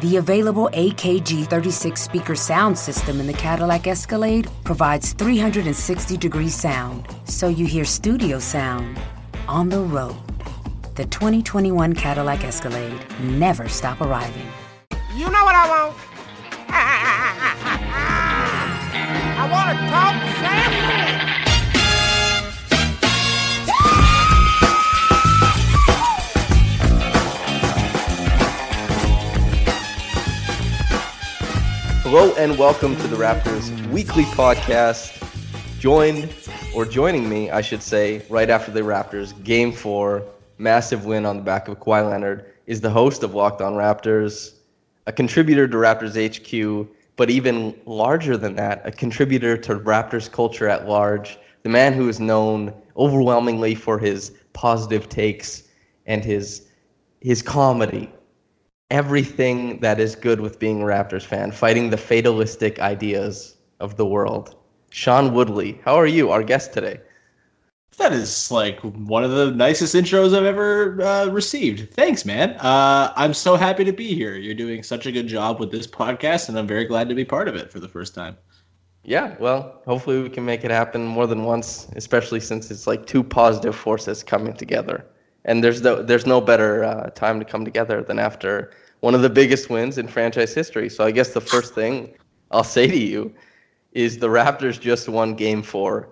The available AKG 36 speaker sound system in the Cadillac Escalade provides 360 degree sound, so you hear studio sound on the road. The 2021 Cadillac Escalade never stop arriving. You know what I want? I want to talk Hello and welcome to the Raptors weekly podcast. Joined, or joining me, I should say, right after the Raptors game four, massive win on the back of Kawhi Leonard, is the host of Locked On Raptors, a contributor to Raptors HQ, but even larger than that, a contributor to Raptors culture at large, the man who is known overwhelmingly for his positive takes and his his comedy everything that is good with being a Raptors fan, fighting the fatalistic ideas of the world. Sean Woodley, how are you, our guest today? That is like one of the nicest intros I've ever uh, received. Thanks, man. Uh, I'm so happy to be here. You're doing such a good job with this podcast, and I'm very glad to be part of it for the first time. Yeah, well, hopefully we can make it happen more than once, especially since it's like two positive forces coming together. And there's no, there's no better uh, time to come together than after one of the biggest wins in franchise history. So I guess the first thing I'll say to you is the Raptors just won Game Four.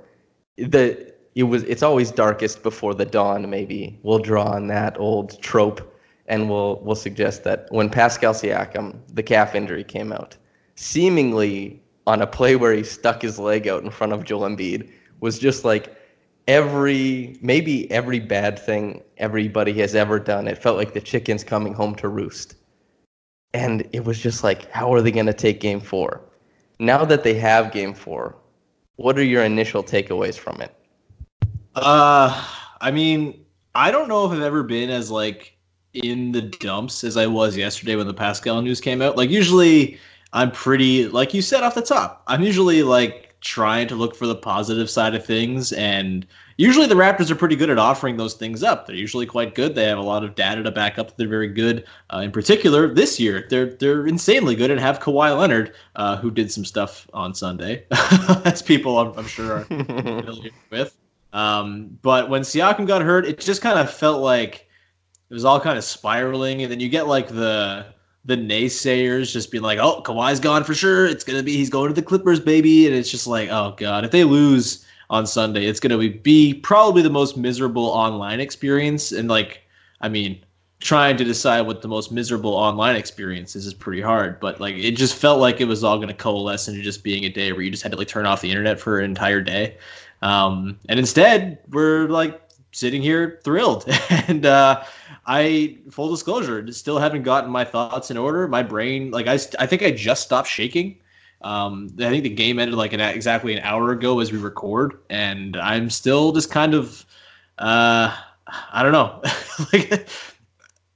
The it was it's always darkest before the dawn. Maybe we'll draw on that old trope, and we'll we'll suggest that when Pascal Siakam the calf injury came out, seemingly on a play where he stuck his leg out in front of Joel Embiid, was just like every maybe every bad thing everybody has ever done. It felt like the chickens coming home to roost. And it was just like, how are they going to take game four? Now that they have game four, what are your initial takeaways from it? Uh, I mean, I don't know if I've ever been as like in the dumps as I was yesterday when the Pascal news came out. Like usually I'm pretty like you said off the top. I'm usually like trying to look for the positive side of things and usually the Raptors are pretty good at offering those things up. They're usually quite good. They have a lot of data to back up that they're very good. Uh, in particular, this year they're they're insanely good and have Kawhi Leonard, uh, who did some stuff on Sunday, as people I'm, I'm sure are familiar with. Um, but when Siakam got hurt, it just kind of felt like it was all kind of spiraling, and then you get like the the naysayers just being like, "Oh, Kawhi's gone for sure. It's gonna be he's going to the Clippers, baby," and it's just like, "Oh God, if they lose." on Sunday. It's to be be probably the most miserable online experience. And like, I mean, trying to decide what the most miserable online experience is is pretty hard. But like, it just felt like it was all to coalesce into just being a day where you just had to like turn off the internet for an entire day. Um, and instead, we're like sitting here thrilled. and uh, I, full disclosure, still haven't gotten my thoughts in order. My brain, like, I, I think I just stopped shaking. Um, I think the game ended like an, exactly an hour ago as we record, and I'm still just kind of, uh, I don't know, like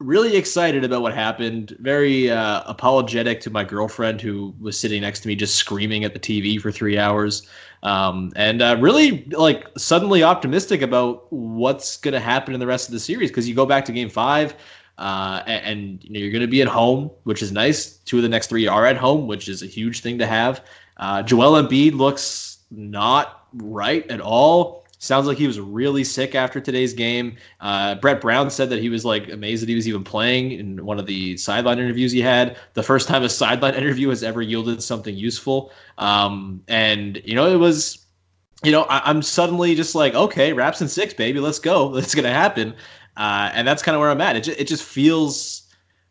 really excited about what happened. Very uh, apologetic to my girlfriend who was sitting next to me, just screaming at the TV for three hours, um, and uh, really like suddenly optimistic about what's going to happen in the rest of the series because you go back to Game Five. Uh, and, and, you know you're going to be at home, which is nice. Two of the next three are at home, which is a huge thing to have. Uh, Joel Embiid looks not right at all. Sounds like he was really sick after today's game. Uh, Brett Brown said that he was like amazed that he was even playing in one of the sideline interviews he had. The first time a sideline interview has ever yielded something useful. Um, and you know, it was, you know, I, am suddenly just like, okay, Raps and six, baby, let's go. It's gonna happen. Uh, and that's kind of where I'm at. It, just, it just feels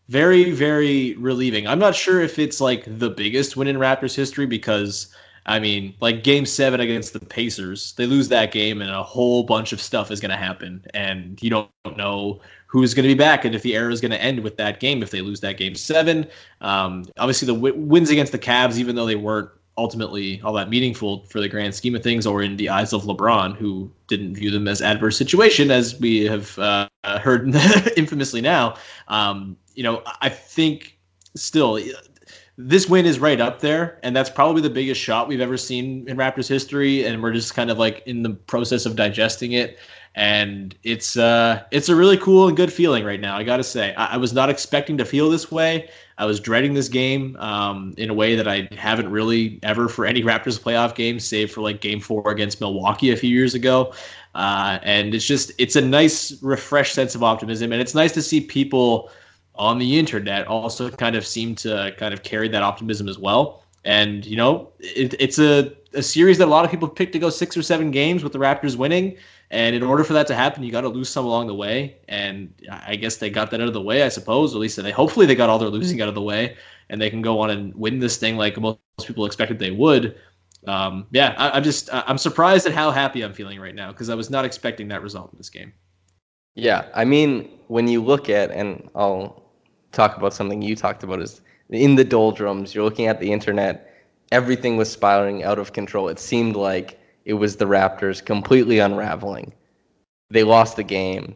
very, very relieving. I'm not sure if it's like the biggest win in Raptors history because I mean, like game seven against the Pacers, they lose that game and a whole bunch of stuff is going to happen. And you don't know who's going to be back and if the era is going to end with that game if they lose that game seven. Um, obviously, the w- wins against the Cavs, even though they weren't ultimately all that meaningful for the grand scheme of things or in the eyes of LeBron, who didn't view them as adverse situation, as we have uh, heard infamously now. Um, you know, I think still this win is right up there, and that's probably the biggest shot we've ever seen in Raptors history. And we're just kind of like in the process of digesting it, and it's uh, it's a really cool and good feeling right now. I got to say, I-, I, was not expecting to feel this way. I was dreading this game um, in a way that I haven't really ever for any Raptors playoff game, save for like Game Four against Milwaukee a few years ago. Uh, and it's just it's a nice, refreshed sense of optimism, and it's nice to see people on the internet also kind of seem to kind of carry that optimism as well. And you know, it, it's a, a series that a lot of people picked to go six or seven games with the Raptors winning. And in order for that to happen, you got to lose some along the way. And I guess they got that out of the way, I suppose. At least they hopefully they got all their losing out of the way, and they can go on and win this thing like most people expected they would. Um, yeah, I, I'm just I'm surprised at how happy I'm feeling right now because I was not expecting that result in this game. Yeah, I mean, when you look at, and I'll talk about something you talked about is in the doldrums. You're looking at the internet. Everything was spiraling out of control. It seemed like it was the Raptors completely unraveling. They lost the game.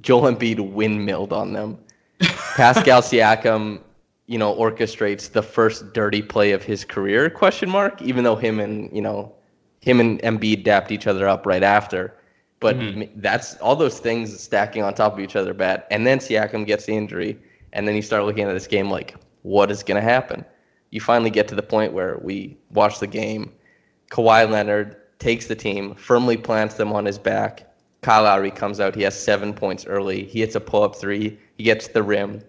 Joel Embiid windmilled on them. Pascal Siakam, you know, orchestrates the first dirty play of his career? Question mark. Even though him and you know, him and Embiid dapped each other up right after. But mm-hmm. that's all those things stacking on top of each other bad. And then Siakam gets the injury and then you start looking at this game like, what is going to happen? You finally get to the point where we watch the game. Kawhi Leonard takes the team, firmly plants them on his back. Kyle Lowry comes out. He has seven points early. He hits a pull up three. He gets the rim.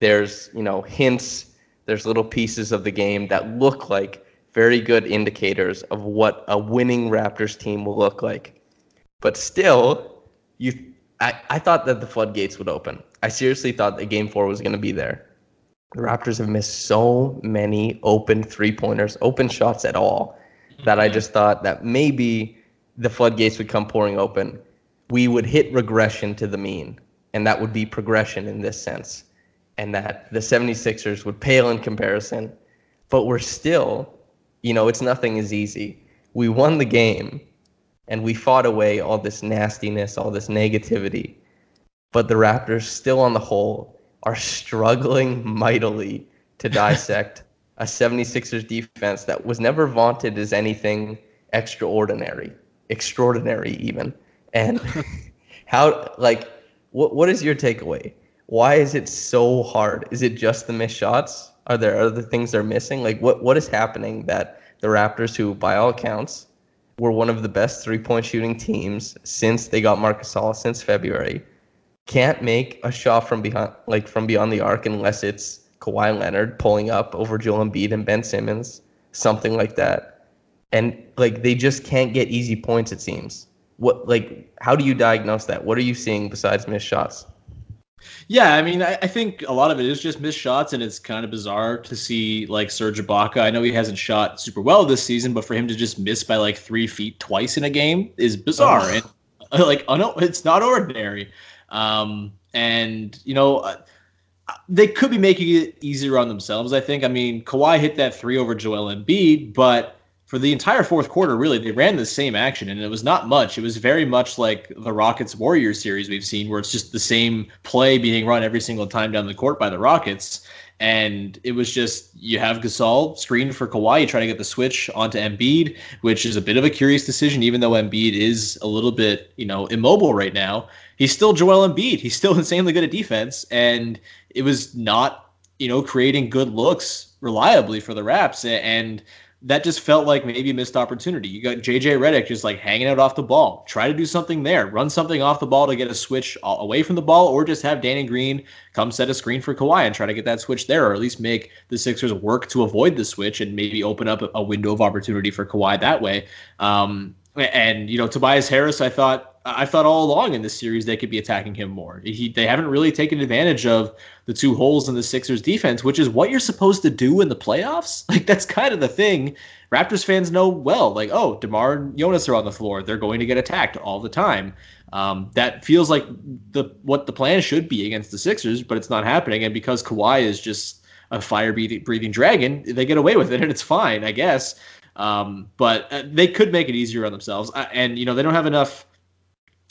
There's, you know, hints. There's little pieces of the game that look like very good indicators of what a winning Raptors team will look like. But still, you I, I thought that the floodgates would open. I seriously thought that game four was going to be there. The Raptors have missed so many open three pointers, open shots at all, that I mm-hmm. just thought that maybe the floodgates would come pouring open. We would hit regression to the mean, and that would be progression in this sense, and that the 76ers would pale in comparison. But we're still, you know, it's nothing is easy. We won the game, and we fought away all this nastiness, all this negativity. But the Raptors, still on the whole, are struggling mightily to dissect a 76ers defense that was never vaunted as anything extraordinary, extraordinary even. And how, like, what what is your takeaway? Why is it so hard? Is it just the missed shots? Are there other things they're missing? Like, what what is happening that the Raptors, who by all accounts were one of the best three point shooting teams since they got Marc Gasol since February. Can't make a shot from behind, like from beyond the arc, unless it's Kawhi Leonard pulling up over Joel Embiid and Ben Simmons, something like that. And like they just can't get easy points. It seems. What like how do you diagnose that? What are you seeing besides missed shots? Yeah, I mean, I, I, think a lot of it is just missed shots, and it's kind of bizarre to see like Serge Ibaka. I know he hasn't shot super well this season, but for him to just miss by like three feet twice in a game is bizarre, oh. and uh, like oh no, it's not ordinary. Um, and you know, uh, they could be making it easier on themselves. I think. I mean, Kawhi hit that three over Joel Embiid, but for the entire fourth quarter, really, they ran the same action, and it was not much. It was very much like the Rockets Warriors series we've seen, where it's just the same play being run every single time down the court by the Rockets. And it was just you have Gasol screen for Kawhi, you try to get the switch onto Embiid, which is a bit of a curious decision, even though Embiid is a little bit, you know, immobile right now. He's still Joel Embiid. He's still insanely good at defense, and it was not, you know, creating good looks reliably for the Raps. And that just felt like maybe a missed opportunity. You got JJ Redick just like hanging out off the ball. Try to do something there. Run something off the ball to get a switch away from the ball, or just have Danny Green come set a screen for Kawhi and try to get that switch there, or at least make the Sixers work to avoid the switch and maybe open up a window of opportunity for Kawhi that way. Um, and you know, Tobias Harris, I thought I thought all along in this series they could be attacking him more. He, they haven't really taken advantage of the two holes in the Sixers defense, which is what you're supposed to do in the playoffs. Like that's kind of the thing. Raptors fans know well. Like, oh, Demar and Jonas are on the floor; they're going to get attacked all the time. Um, that feels like the what the plan should be against the Sixers, but it's not happening. And because Kawhi is just a fire breathing dragon, they get away with it, and it's fine, I guess. Um, but uh, they could make it easier on themselves. Uh, and, you know, they don't have enough.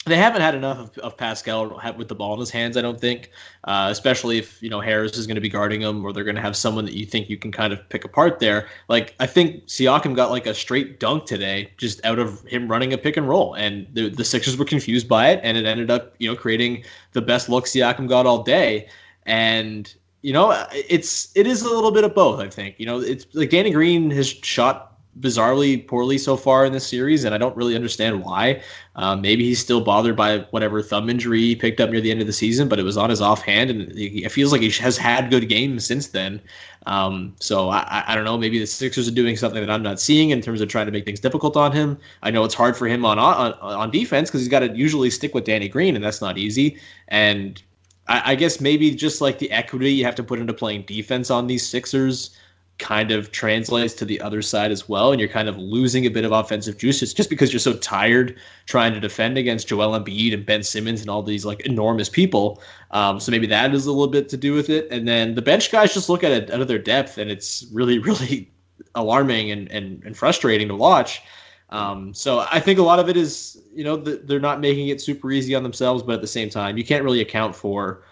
They haven't had enough of, of Pascal with the ball in his hands, I don't think. Uh, especially if you know Harris is going to be guarding him, or they're going to have someone that you think you can kind of pick apart there. Like I think Siakam got like a straight dunk today, just out of him running a pick and roll, and the the Sixers were confused by it, and it ended up you know creating the best look Siakam got all day. And you know, it's it is a little bit of both. I think you know it's like Danny Green has shot bizarrely poorly so far in this series, and I don't really understand why. Um, maybe he's still bothered by whatever thumb injury he picked up near the end of the season, but it was on his offhand, and it feels like he has had good games since then. Um, so I, I don't know. Maybe the Sixers are doing something that I'm not seeing in terms of trying to make things difficult on him. I know it's hard for him on on, on defense because he's got to usually stick with Danny Green, and that's not easy. And I, I guess maybe just like the equity you have to put into playing defense on these Sixers kind of translates to the other side as well, and you're kind of losing a bit of offensive juice it's just because you're so tired trying to defend against Joel Embiid and Ben Simmons and all these like enormous people. Um, so maybe that is a little bit to do with it. And then the bench guys just look at it out of their depth, and it's really, really alarming and and, and frustrating to watch. Um, so I think a lot of it is, you know, the, they're not making it super easy on themselves, but at the same time, you can't really account for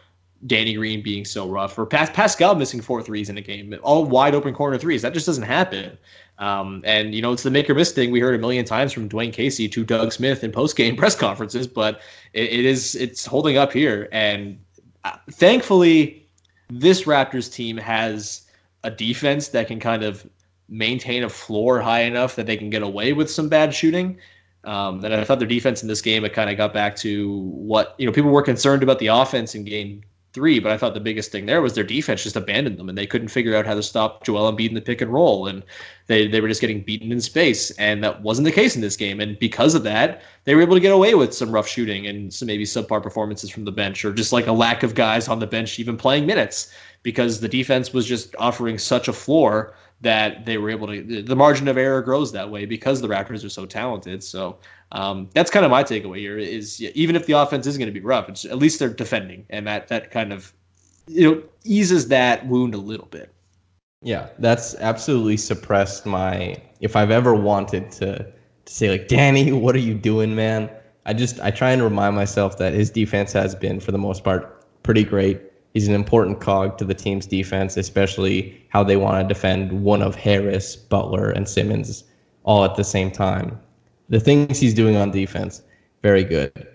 Danny Green being so rough or Pas- Pascal missing four threes in a game, all wide open corner threes. That just doesn't happen. Um, and you know, it's the make or miss thing we heard a million times from Dwane Casey to Doug Smith in post game press conferences, but it, it is it's holding up here. And uh, thankfully, this Raptors team has a defense that can kind of maintain a floor high enough that they can get away with some bad shooting. Um, and I thought their defense in this game, it kind of got back to what you know people were concerned about the offense in game three, but I thought the biggest thing there was their defense just abandoned them and they couldn't figure out how to stop Joel Embiid in the pick and roll. And they, they were just getting beaten in space. And that wasn't the case in this game. And because of that, they were able to get away with some rough shooting and some maybe subpar performances from the bench or just like a lack of guys on the bench even playing minutes because the defense was just offering such a floor that they were able to the margin of error grows that way because the Raptors are so talented. So um, that's kind of my takeaway here is even if the offense is going to be rough, it's at least they're defending, and that that kind of you know eases that wound a little bit. Yeah, that's absolutely suppressed my. If I've ever wanted to, to say like, Danny, what are you doing, man? I just I try and remind myself that his defense has been, for the most part, pretty great. He's an important cog to the team's defense, especially how they want to defend one of Harris, Butler, and Simmons all at the same time. The things he's doing on defense, very good.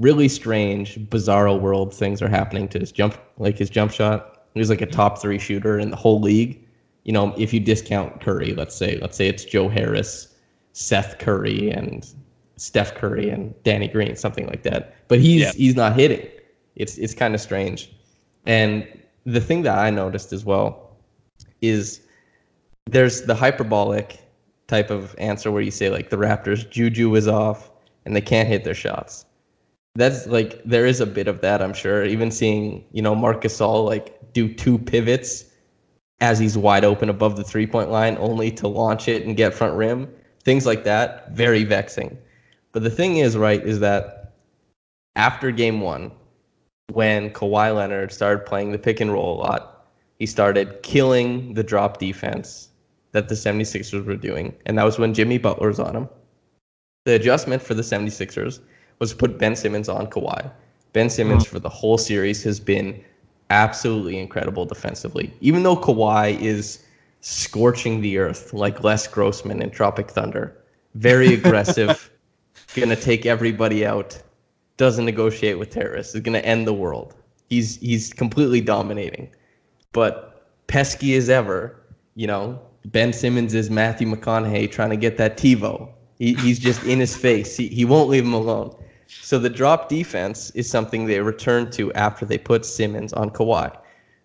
Really strange, bizarro world things are happening to his jump, like his jump shot. He's like a mm-hmm. top three shooter in the whole league. You know, if you discount Curry, let's say, let's say it's Joe Harris, Seth Curry, and Steph Curry and Danny Green, something like that. But he's yeah. he's not hitting. It's it's kind of strange. And the thing that I noticed as well is there's the hyperbolic type of answer where you say like the Raptors juju is off and they can't hit their shots. That's like there is a bit of that I'm sure. Even seeing you know Marc Gasol like do two pivots as he's wide open above the three point line only to launch it and get front rim. Things like that very vexing. But the thing is right is that after game one, when Kawhi Leonard started playing the pick and roll a lot, he started killing the drop defense that the 76ers were doing, and that was when Jimmy Butler was on him. The adjustment for the 76ers was to put Ben Simmons on Kawhi. Ben Simmons mm-hmm. for the whole series has been absolutely incredible defensively. Even though Kawhi is scorching the earth like Les Grossman in Tropic Thunder, very aggressive, gonna take everybody out, doesn't negotiate with terrorists, is gonna end the world. He's he's completely dominating. But pesky as ever, you know, Ben Simmons is Matthew McConaughey trying to get that TiVo. He, he's just in his face. He, he won't leave him alone. So the drop defense is something they return to after they put Simmons on Kawhi.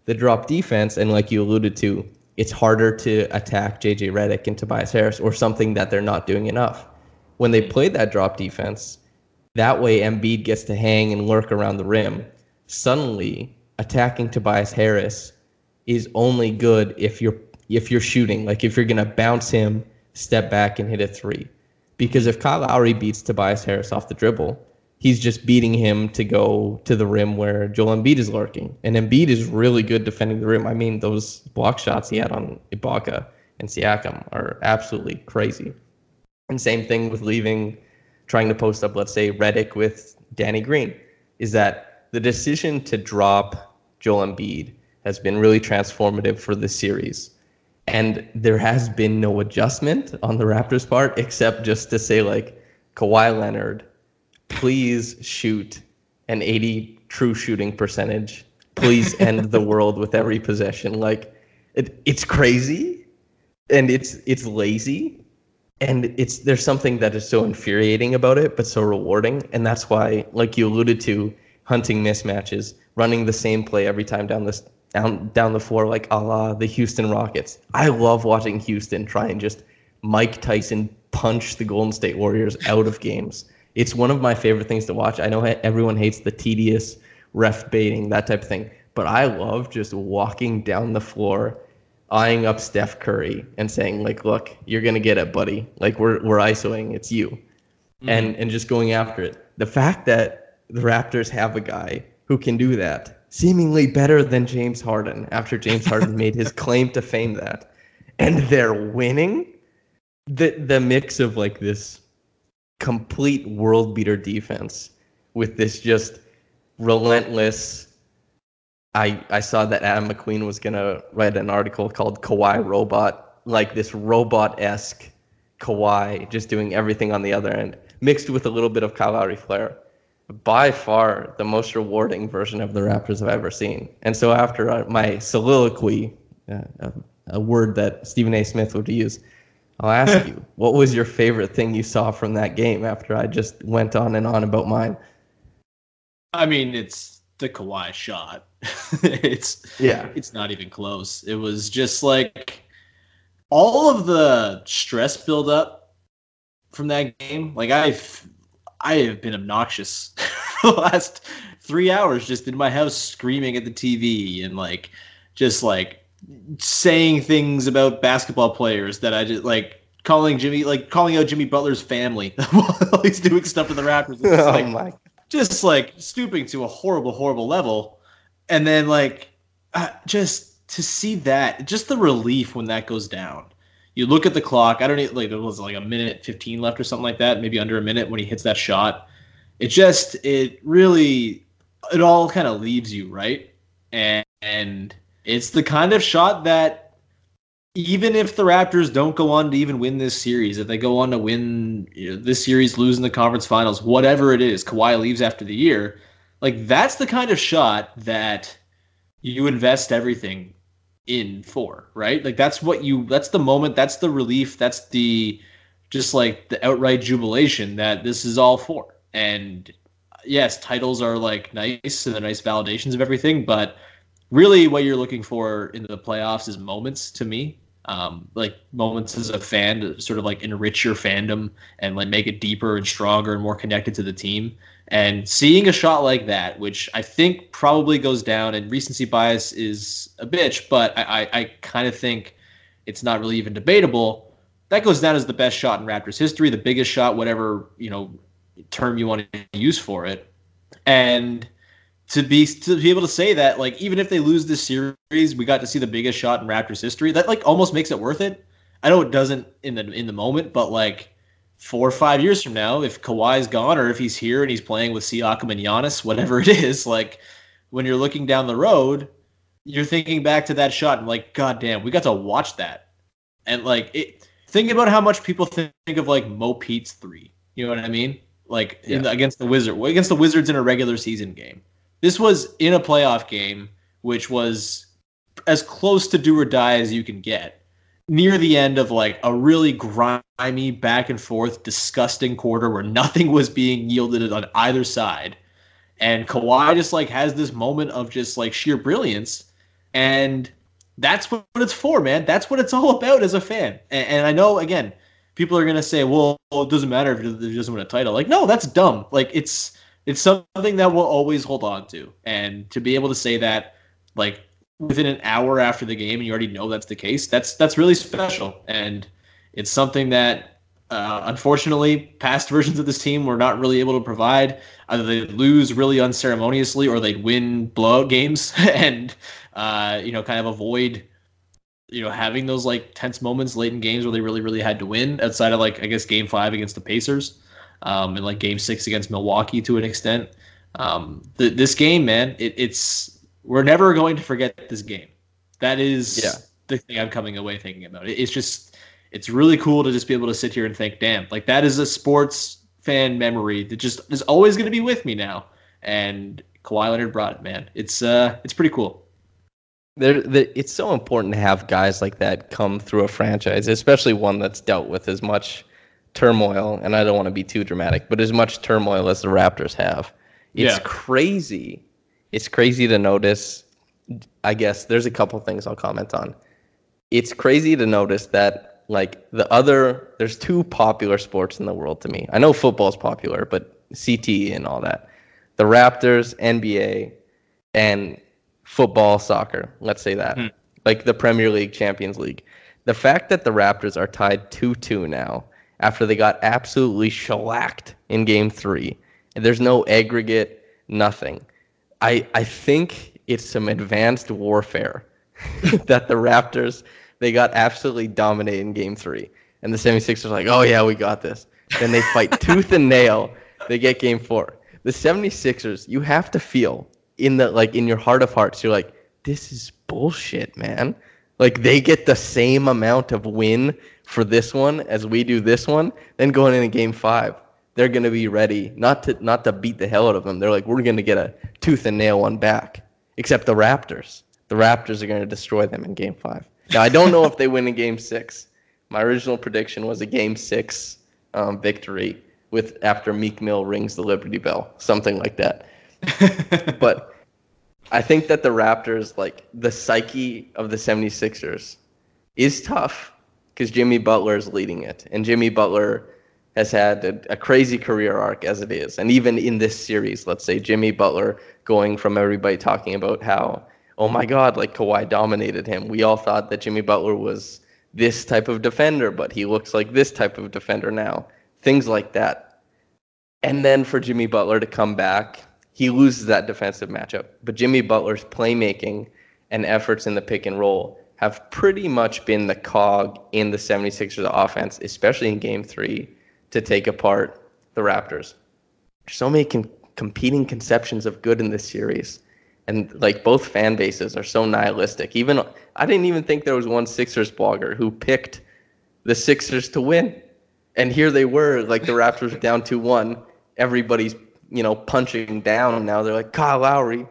The drop defense, and like you alluded to, it's harder to attack JJ Redick and Tobias Harris, or something that they're not doing enough. When they played that drop defense, that way Embiid gets to hang and lurk around the rim. Suddenly, attacking Tobias Harris is only good if you're if you're shooting, like if you're gonna bounce him, step back and hit a three. Because if Kyle Lowry beats Tobias Harris off the dribble, he's just beating him to go to the rim where Joel Embiid is lurking. And Embiid is really good defending the rim. I mean, those block shots he had on Ibaka and Siakam are absolutely crazy. And same thing with leaving, trying to post up, let's say, Redick with Danny Green, is that the decision to drop Joel Embiid has been really transformative for this series. And there has been no adjustment on the Raptors' part except just to say, like, Kawhi Leonard, please shoot an 80 true shooting percentage. Please end the world with every possession. Like, it, it's crazy and it's it's lazy and it's there's something that is so infuriating about it but so rewarding and that's why like you alluded to hunting mismatches running the same play every time down this down down the floor like a la the Houston Rockets. I love watching Houston try and just Mike Tyson punch the Golden State Warriors out of games. It's one of my favorite things to watch. I know everyone hates the tedious ref baiting, that type of thing, but I love just walking down the floor, eyeing up Steph Curry and saying like, "Look, you're gonna get it, buddy. Like we're we're isoing. It's you," mm-hmm. and and just going after it. The fact that the Raptors have a guy who can do that seemingly better than James Harden after James Harden made his claim to fame that. And they're winning. The the mix of like this complete world beater defense with this just relentless I I saw that Adam McQueen was gonna write an article called Kawhi Robot, like this robot esque Kawhi just doing everything on the other end, mixed with a little bit of Lowry flair by far the most rewarding version of the Raptors I've ever seen. And so after uh, my soliloquy, uh, a, a, word that Stephen A. Smith would use, I'll ask you, what was your favorite thing you saw from that game after I just went on and on about mine? I mean, it's the Kawhi shot. it's yeah, it's not even close. It was just like all of the stress buildup from that game. Like I've I have been obnoxious for the last three hours, just in my house screaming at the TV and like just like saying things about basketball players that I just like calling Jimmy like calling out Jimmy Butler's family while he's doing stuff to the Raptors. oh like, my. Just like stooping to a horrible, horrible level, and then like uh, just to see that, just the relief when that goes down you look at the clock. I don't know, like there was like a minute 15 left or something like that, maybe under a minute when he hits that shot. It just it really it all kind of leaves you right, and, and it's the kind of shot that even if the Raptors don't go on to even win this series, if they go on to win you know, this series, losing the conference finals, whatever it is, Kawhi leaves after the year. Like that's the kind of shot that you invest everything in for, right? Like that's what you that's the moment, that's the relief, that's the just like the outright jubilation that this is all for. And yes, titles are like nice and the nice validations of everything, but really what you're looking for in the playoffs is moments to me. Um, like moments as a fan to sort of like enrich your fandom and like make it deeper and stronger and more connected to the team. And seeing a shot like that, which I think probably goes down, and recency bias is a bitch, but I, I, I kind of think it's not really even debatable. That goes down as the best shot in Raptors history, the biggest shot, whatever you know term you want to use for it. And to be to be able to say that, like, even if they lose this series, we got to see the biggest shot in Raptors history. That like almost makes it worth it. I know it doesn't in the in the moment, but like four or five years from now, if Kawhi's gone or if he's here and he's playing with Siakam and Giannis, whatever it is, like when you're looking down the road, you're thinking back to that shot and like, God damn, we got to watch that. And like it think about how much people think of like Mo Pete's three. You know what I mean? Like yeah. the, against the Wizard against the Wizards in a regular season game. This was in a playoff game, which was as close to do or die as you can get near the end of like a really grimy back and forth, disgusting quarter where nothing was being yielded on either side. And Kawhi just like has this moment of just like sheer brilliance. And that's what it's for, man. That's what it's all about as a fan. And, and I know, again, people are going to say, well, it doesn't matter if he doesn't win a title. Like, no, that's dumb. Like, it's it's something that we'll always hold on to. And to be able to say that, like, within an hour after the game and you already know that's the case, that's that's really special. And it's something that uh, unfortunately past versions of this team were not really able to provide. Either they lose really unceremoniously or they'd win blowout games and uh, you know kind of avoid you know having those like tense moments late in games where they really really had to win outside of like I guess game five against the Pacers um, and like game six against Milwaukee to an extent. Um, the, this game, man, it, it's we're never going to forget this game. That is yeah. the thing I'm coming away thinking about. It, It's just it's really cool to just be able to sit here and think, damn, like that is a sports fan memory that just is always going to be with me now. And Kawhi Leonard brought it, man. It's uh, it's pretty cool. There, it's so important to have guys like that come through a franchise, especially one that's dealt with as much turmoil. And I don't want to be too dramatic, but as much turmoil as the Raptors have. It's yeah. crazy it's crazy to notice. I guess there's a couple things I'll comment on. It's crazy to notice that like the other there's two popular sports in the world to me. I know football's popular, but CTE and all that. The Raptors, NBA, and football, soccer. Let's say that. Hmm. Like the Premier League, Champions League. The fact that the Raptors are tied 2-2 now after they got absolutely shellacked in game 3. There's no aggregate, nothing. I I think it's some advanced warfare that the Raptors they got absolutely dominated in game three. And the 76ers are like, oh yeah, we got this. Then they fight tooth and nail. They get game four. The 76ers, you have to feel in the like in your heart of hearts, you're like, this is bullshit, man. Like they get the same amount of win for this one as we do this one, then going into game five they're going to be ready not to not to beat the hell out of them. They're like, we're going to get a tooth and nail one back. Except the Raptors. The Raptors are going to destroy them in Game Five. Now I don't know if they win in Game Six. My original prediction was a Game Six um, victory with after Meek Mill rings the Liberty Bell, something like that. but I think that the Raptors, like the psyche of the 76ers, is tough because Jimmy Butler is leading it, and Jimmy Butler has had a, a, crazy career arc as it is. And even in this series, let's say Jimmy Butler going from everybody talking about how, oh my God, like Kawhi dominated him. We all thought that Jimmy Butler was this type of defender, but he looks like this type of defender now. Things like that. And then for Jimmy Butler to come back, he loses that defensive matchup. But Jimmy Butler's playmaking and efforts in the pick and roll have pretty much been the cog in the 76ers offense, especially in game three to take apart the Raptors. There's so many con- competing conceptions of good in this series. And like both fan bases are so nihilistic. Even I didn't even think there was one Sixers blogger who picked the Sixers to win. And here they were, like the Raptors down 2 1. Everybody's, you know, punching down now. They're like, Kyle Lowry,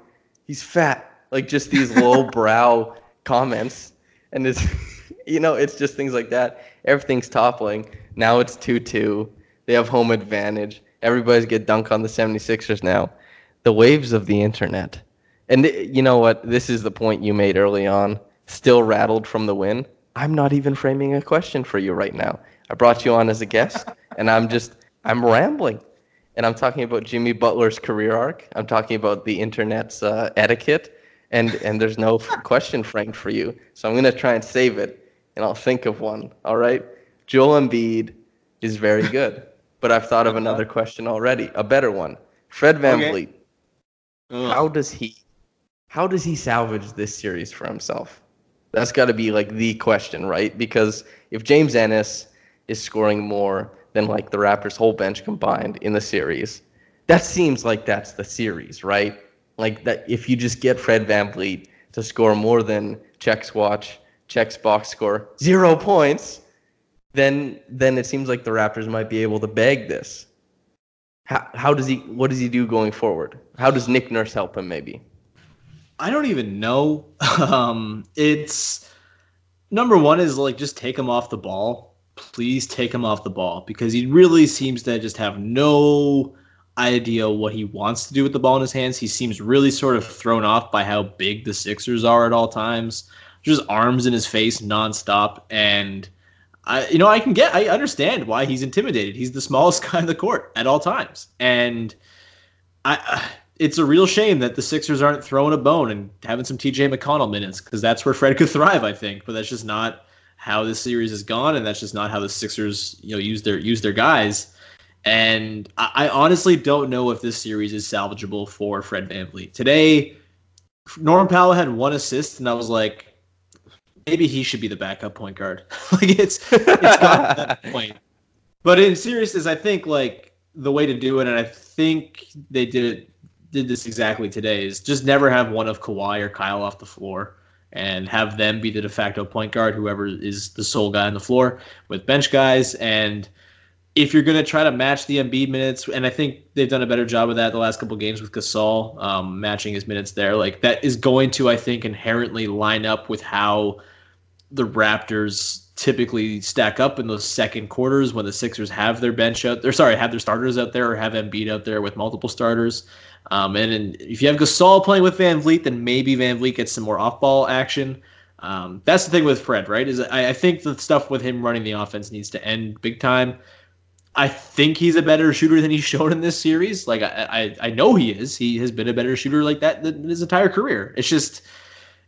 he's fat. Like just these low brow comments. And it's, you know, it's just things like that. Everything's toppling. Now it's 2 2. They have home advantage. Everybody's get dunk on the 76ers now. The waves of the internet. And you know what? This is the point you made early on. Still rattled from the win. I'm not even framing a question for you right now. I brought you on as a guest, and I'm just, I'm rambling. And I'm talking about Jimmy Butler's career arc. I'm talking about the internet's uh, etiquette, and, and there's no question framed for you. So I'm going to try and save it, and I'll think of one. All right? Joel Embiid is very good but I've thought of another question already, a better one. Fred Van okay. Vleet. How does he how does he salvage this series for himself? That's got to be like the question, right? Because if James Ennis is scoring more than like the Raptors whole bench combined in the series, that seems like that's the series, right? Like that if you just get Fred VanVleet to score more than checks watch, checks box score, zero points, then then it seems like the Raptors might be able to bag this. How how does he what does he do going forward? How does Nick Nurse help him maybe? I don't even know. Um, it's number one is like just take him off the ball. Please take him off the ball because he really seems to just have no idea what he wants to do with the ball in his hands. He seems really sort of thrown off by how big the Sixers are at all times. Just arms in his face nonstop. And I you know, I can get I understand why he's intimidated. He's the smallest guy in the court at all times. And I it's a real shame that the Sixers aren't throwing a bone and having some TJ McConnell minutes because that's where Fred could thrive, I think. But that's just not how this series has gone, and that's just not how the Sixers, you know, use their use their guys. And I, I honestly don't know if this series is salvageable for Fred VanVleet. Today, Norman Powell had one assist, and I was like, maybe he should be the backup point guard. like it's it's got that point. But in seriousness, I think like the way to do it, and I think they did it did this exactly today, is just never have one of Kawhi or Kyle off the floor and have them be the de facto point guard, whoever is the sole guy on the floor with bench guys. And if you're going to try to match the Embiid minutes, and I think they've done a better job of that the last couple games with Gasol um, matching his minutes there, like that is going to, I think, inherently line up with how the Raptors typically stack up in those second quarters when the Sixers have their bench out there. Sorry, have their starters out there or have Embiid out there with multiple starters. Um, and, and, if you have Gasol playing with VanVleet, then maybe VanVleet gets some more off-ball action. Um, that's the thing with Fred, right? Is I, I, think the stuff with him running the offense needs to end big time. I think he's a better shooter than he's shown in this series. Like I, I, I know he is. He has been a better shooter like that than his entire career. It's just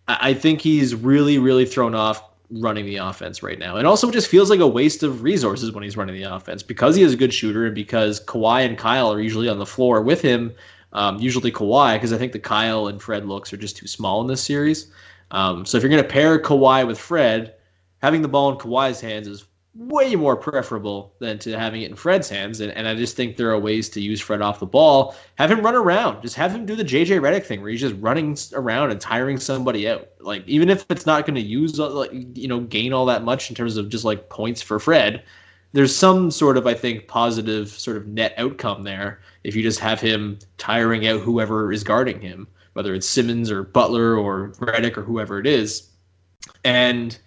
I think he's really, really thrown off running the offense right now. And also, it just feels like a waste of resources when he's running the offense because he is a good shooter and because Kawhi and Kyle are usually on the floor with him. Um, usually Kawhi, because I think the Kyle and Fred looks are just too small in this series. Um, so if you're going to pair Kawhi with Fred, having the ball in Kawhi's hands is way more preferable than to having it in Fred's hands. And, and I just think there are ways to use Fred off the ball. Have him run around. Just have him do the JJ Redick thing where he's just running around and tiring somebody out. Like even if it's not going to use uh, like you know gain all that much in terms of just like points for Fred, there's some sort of I think positive sort of net outcome there if you just have him tiring out whoever is guarding him, whether it's Simmons or Butler or Redick or whoever it is. And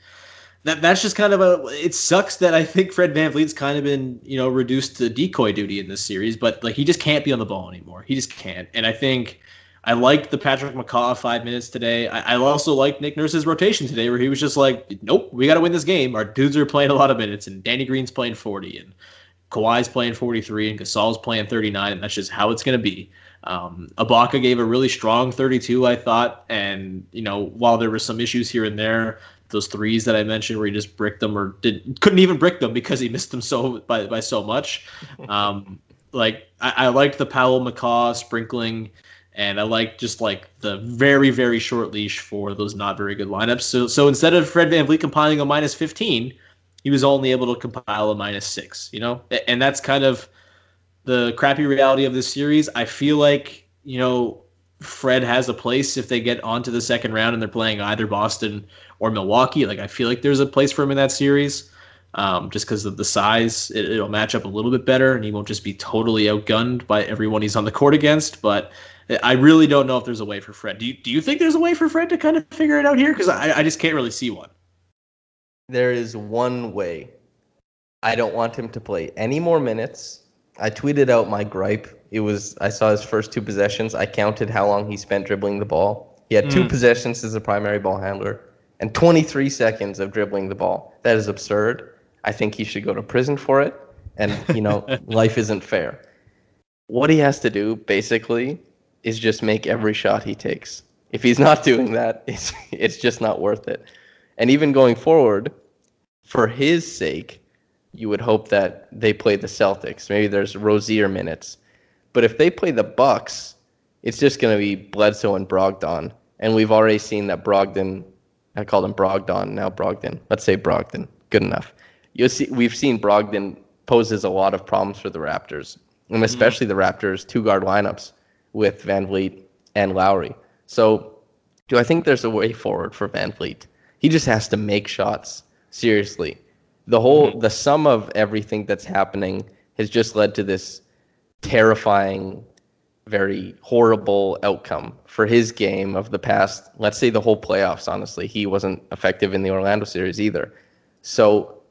that that's just kind of a it sucks that I think Fred Van VanVleet's kind of been, you know, reduced to decoy duty in this series, but like he just can't be on the ball anymore. He just can't. And I think I liked the Patrick McCaw five minutes today. I, I also liked Nick Nurse's rotation today, where he was just like, "Nope, we got to win this game. Our dudes are playing a lot of minutes, and Danny Green's playing 40, and Kawhi's playing 43, and Gasol's playing 39, and that's just how it's to be." Um, Ibaka gave a really strong 32, I thought, and you know, while there were some issues here and there, those threes that I mentioned where he just bricked them or did couldn't even brick them because he missed them so by by so much. Um, like I, I liked the Powell McCaw sprinkling, and I like just like the very very short leash for those not very good lineups. So so instead of Fred Van VanVleet compiling a minus 15, he was only able to compile a minus six. You know, and that's kind of the crappy reality of this series. I feel like you know Fred has a place if they get onto the second round and they're playing either Boston or Milwaukee. Like I feel like there's a place for him in that series, um, just because of the size. It, will match up a little bit better, and he won't just be totally outgunned by everyone he's on the court against. But I really don't know if there's a way for Fred. Do you, do you think there's a way for Fred to kind of figure it out here? Because I, I just can't really see one. There is one way. I don't want him to play any more minutes. I tweeted out my gripe it was I saw his first two possessions. I counted how long he spent dribbling the ball. He had mm. two possessions as a primary ball handler and 23 seconds of dribbling the ball. That is absurd. I think he should go to prison for it. And you know, life isn't fair. What he has to do basically is just make every shot he takes. If he's not doing that, it's it's just not worth it. And even going forward, for his sake, you would hope that they play the Celtics. Maybe there's Rozier minutes but if they play the Bucks, it's just going to be Bledsoe and Brogdon, and we've already seen that Brogdon. I called him Brogdon now Brogdon. Let's say Brogdon. Good enough. You see, we've seen Brogdon poses a lot of problems for the Raptors, and mm-hmm. especially mm-hmm. the Raptors' two guard lineups with Van VanVleet and Lowry. So, do I think there's a way forward for Van VanVleet? He just has to make shots. Seriously, the whole mm-hmm. the sum of everything that's happening has just led to this terrifying very horrible outcome for his game of the past, let's say the whole playoffs, honestly. He wasn't effective in the Orlando series either. So,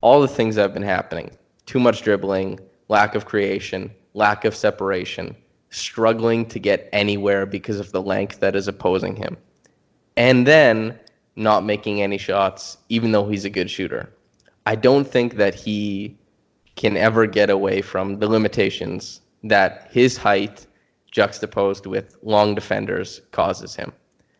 all the things that have been happening too much dribbling, lack of creation, lack of separation, struggling to get anywhere because of the length that is opposing him. And then not making any shots, even though he's a good shooter. I don't think that he can ever get away from the limitations that his height juxtaposed with long defenders causes him.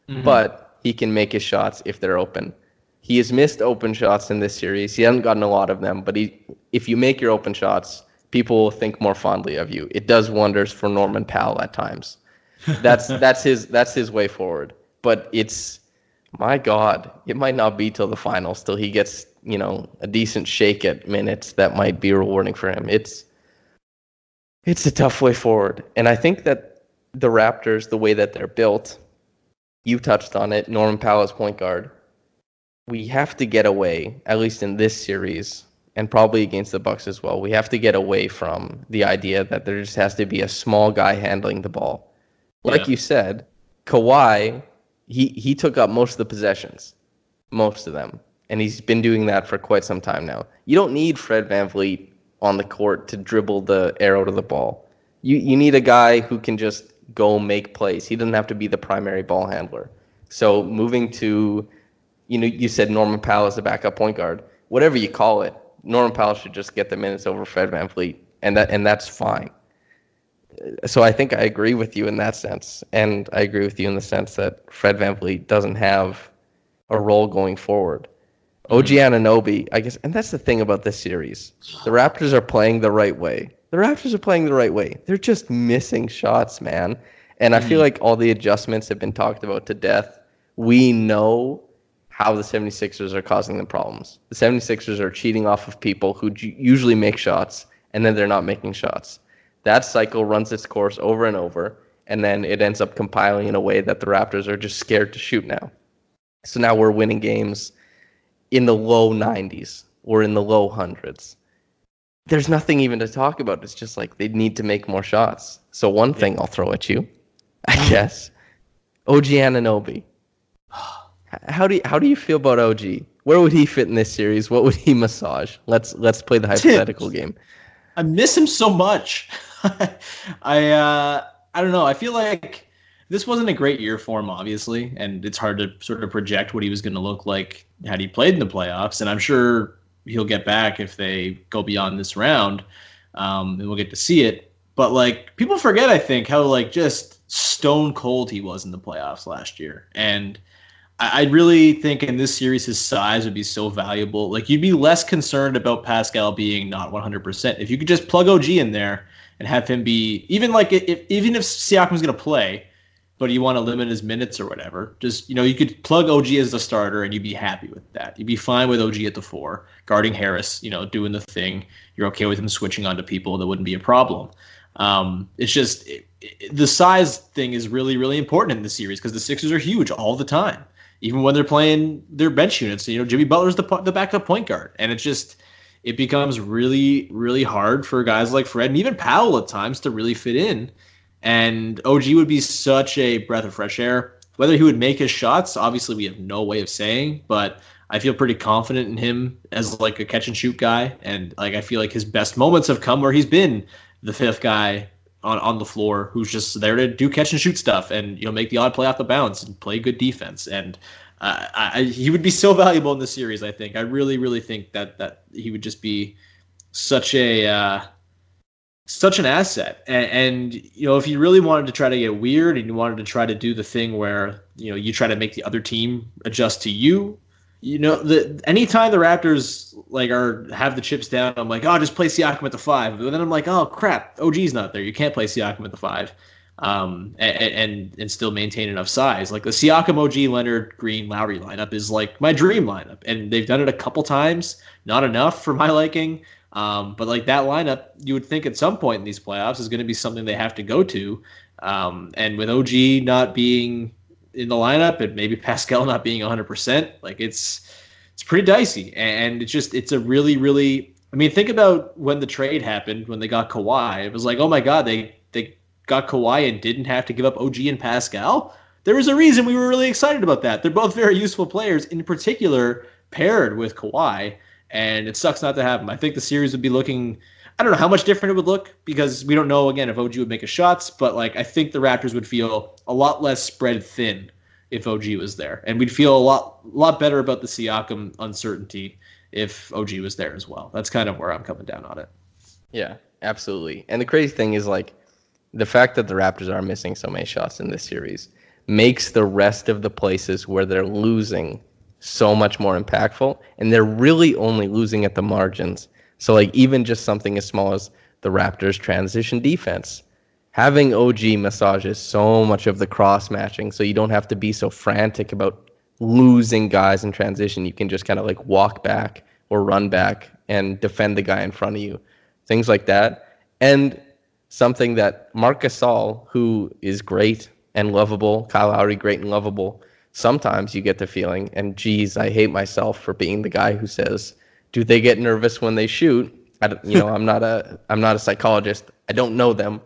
Mm-hmm. But he can make his shots if they're open. He has missed open shots in this series. He hasn't gotten a lot of them, but he, if you make your open shots, people will think more fondly of you. It does wonders for Norman Powell at times. That's that's his that's his way forward. But it's my God, it might not be till the finals till he gets you know a decent shake at minutes that might be rewarding for him. It's it's a tough way forward. And I think that the Raptors, the way that they're built, you touched on it, Norman Powell as point guard. We have to get away, at least in this series, and probably against the Bucks as well. We have to get away from the idea that there just has to be a small guy handling the ball. Like yeah. you said, Kawhi, he he took up most of the possessions, most of them, and he's been doing that for quite some time now. You don't need Fred VanVleet on the court to dribble the arrow to the ball. You you need a guy who can just go make plays. He doesn't have to be the primary ball handler. So moving to, you know, you said Norman Powell is a backup point guard. Whatever you call it, Norman Powell should just get the minutes over Fred VanVleet, and that and that's fine. So I think I agree with you in that sense, and I agree with you in the sense that Fred VanVleet doesn't have a role going forward. OG Anunoby, I guess, and that's the thing about this series. The Raptors are playing the right way. The Raptors are playing the right way. They're just missing shots, man. And I feel mm. like all the adjustments have been talked about to death. We know how the 76ers are causing them problems. The 76ers are cheating off of people who usually make shots, and then they're not making shots. That cycle runs its course over and over, and then it ends up compiling in a way that the Raptors are just scared to shoot now. So now we're winning games in the low 90s or in the low hundreds. There's nothing even to talk about. It's just like they need to make more shots. So one thing I'll throw at you, I guess, OG Anunoby. How do you, how do you feel about OG? Where would he fit in this series? What would he massage? Let's let's play the hypothetical game. I miss him so much. I uh, I don't know. I feel like this wasn't a great year for him, obviously, and it's hard to sort of project what he was going to look like had he played in the playoffs. And I'm sure he'll get back if they go beyond this round, um, and we'll get to see it. But like people forget, I think how like just stone cold he was in the playoffs last year, and I, I really think in this series his size would be so valuable. Like you'd be less concerned about Pascal being not 100% if you could just plug OG in there and have him be even like if even if Siakam's going to play but you want to limit his minutes or whatever. Just you know, you could plug OG as the starter and you'd be happy with that. You'd be fine with OG at the four, guarding Harris, you know, doing the thing. You're okay with him switching on to people. That wouldn't be a problem. Um, it's just it, it, the size thing is really, really important in the series because the Sixers are huge all the time, even when they're playing their bench units. You know, Jimmy Butler's the the backup point guard, and it's just it becomes really, really hard for guys like Fred and even Powell at times to really fit in. And OG would be such a breath of fresh air. Whether he would make his shots, obviously we have no way of saying, but I feel pretty confident in him as like a catch and shoot guy. And like I feel like his best moments have come where he's been the fifth guy on, on the floor who's just there to do catch and shoot stuff and you know make the odd play off the bounce and play good defense. And I, he would be so valuable in the series. I think I really, really think that that he would just be such a uh, such an asset. And, and, you know, if you really wanted to try to get weird and you wanted to try to do the thing where you know you try to make the other team adjust to you, you know, the anytime the Raptors like are have the chips down, I'm like, oh, just play Siakam at the five. But then I'm like, oh crap, OG's not there. You can't play Siakam at the five. Um, and, and and still maintain enough size. Like the Siakam, OG, Leonard, Green, Lowry lineup is like my dream lineup, and they've done it a couple times. Not enough for my liking. Um, but like that lineup, you would think at some point in these playoffs is going to be something they have to go to. Um, and with OG not being in the lineup and maybe Pascal not being 100%, like it's it's pretty dicey. And it's just it's a really really I mean think about when the trade happened when they got Kawhi. It was like oh my god they they got Kawhi and didn't have to give up OG and Pascal, there was a reason we were really excited about that. They're both very useful players, in particular paired with Kawhi, and it sucks not to have them. I think the series would be looking. I don't know how much different it would look because we don't know again if OG would make a shots, but like I think the Raptors would feel a lot less spread thin if OG was there, and we'd feel a lot lot better about the Siakam uncertainty if OG was there as well. That's kind of where I'm coming down on it. Yeah, absolutely. And the crazy thing is like the fact that the Raptors are missing so many shots in this series makes the rest of the places where they're losing so much more impactful and they're really only losing at the margins. So like even just something as small as the raptors transition defense having og massages so much of the cross matching so you don't have to be so frantic about losing guys in transition. You can just kind of like walk back or run back and defend the guy in front of you. Things like that. And something that Marc Gasol, who is great and lovable. Kyle Lowry, great and lovable. Sometimes you get the feeling, and geez, I hate myself for being the guy who says, "Do they get nervous when they shoot?" I, you know, I'm not a I'm not a psychologist. I don't know them,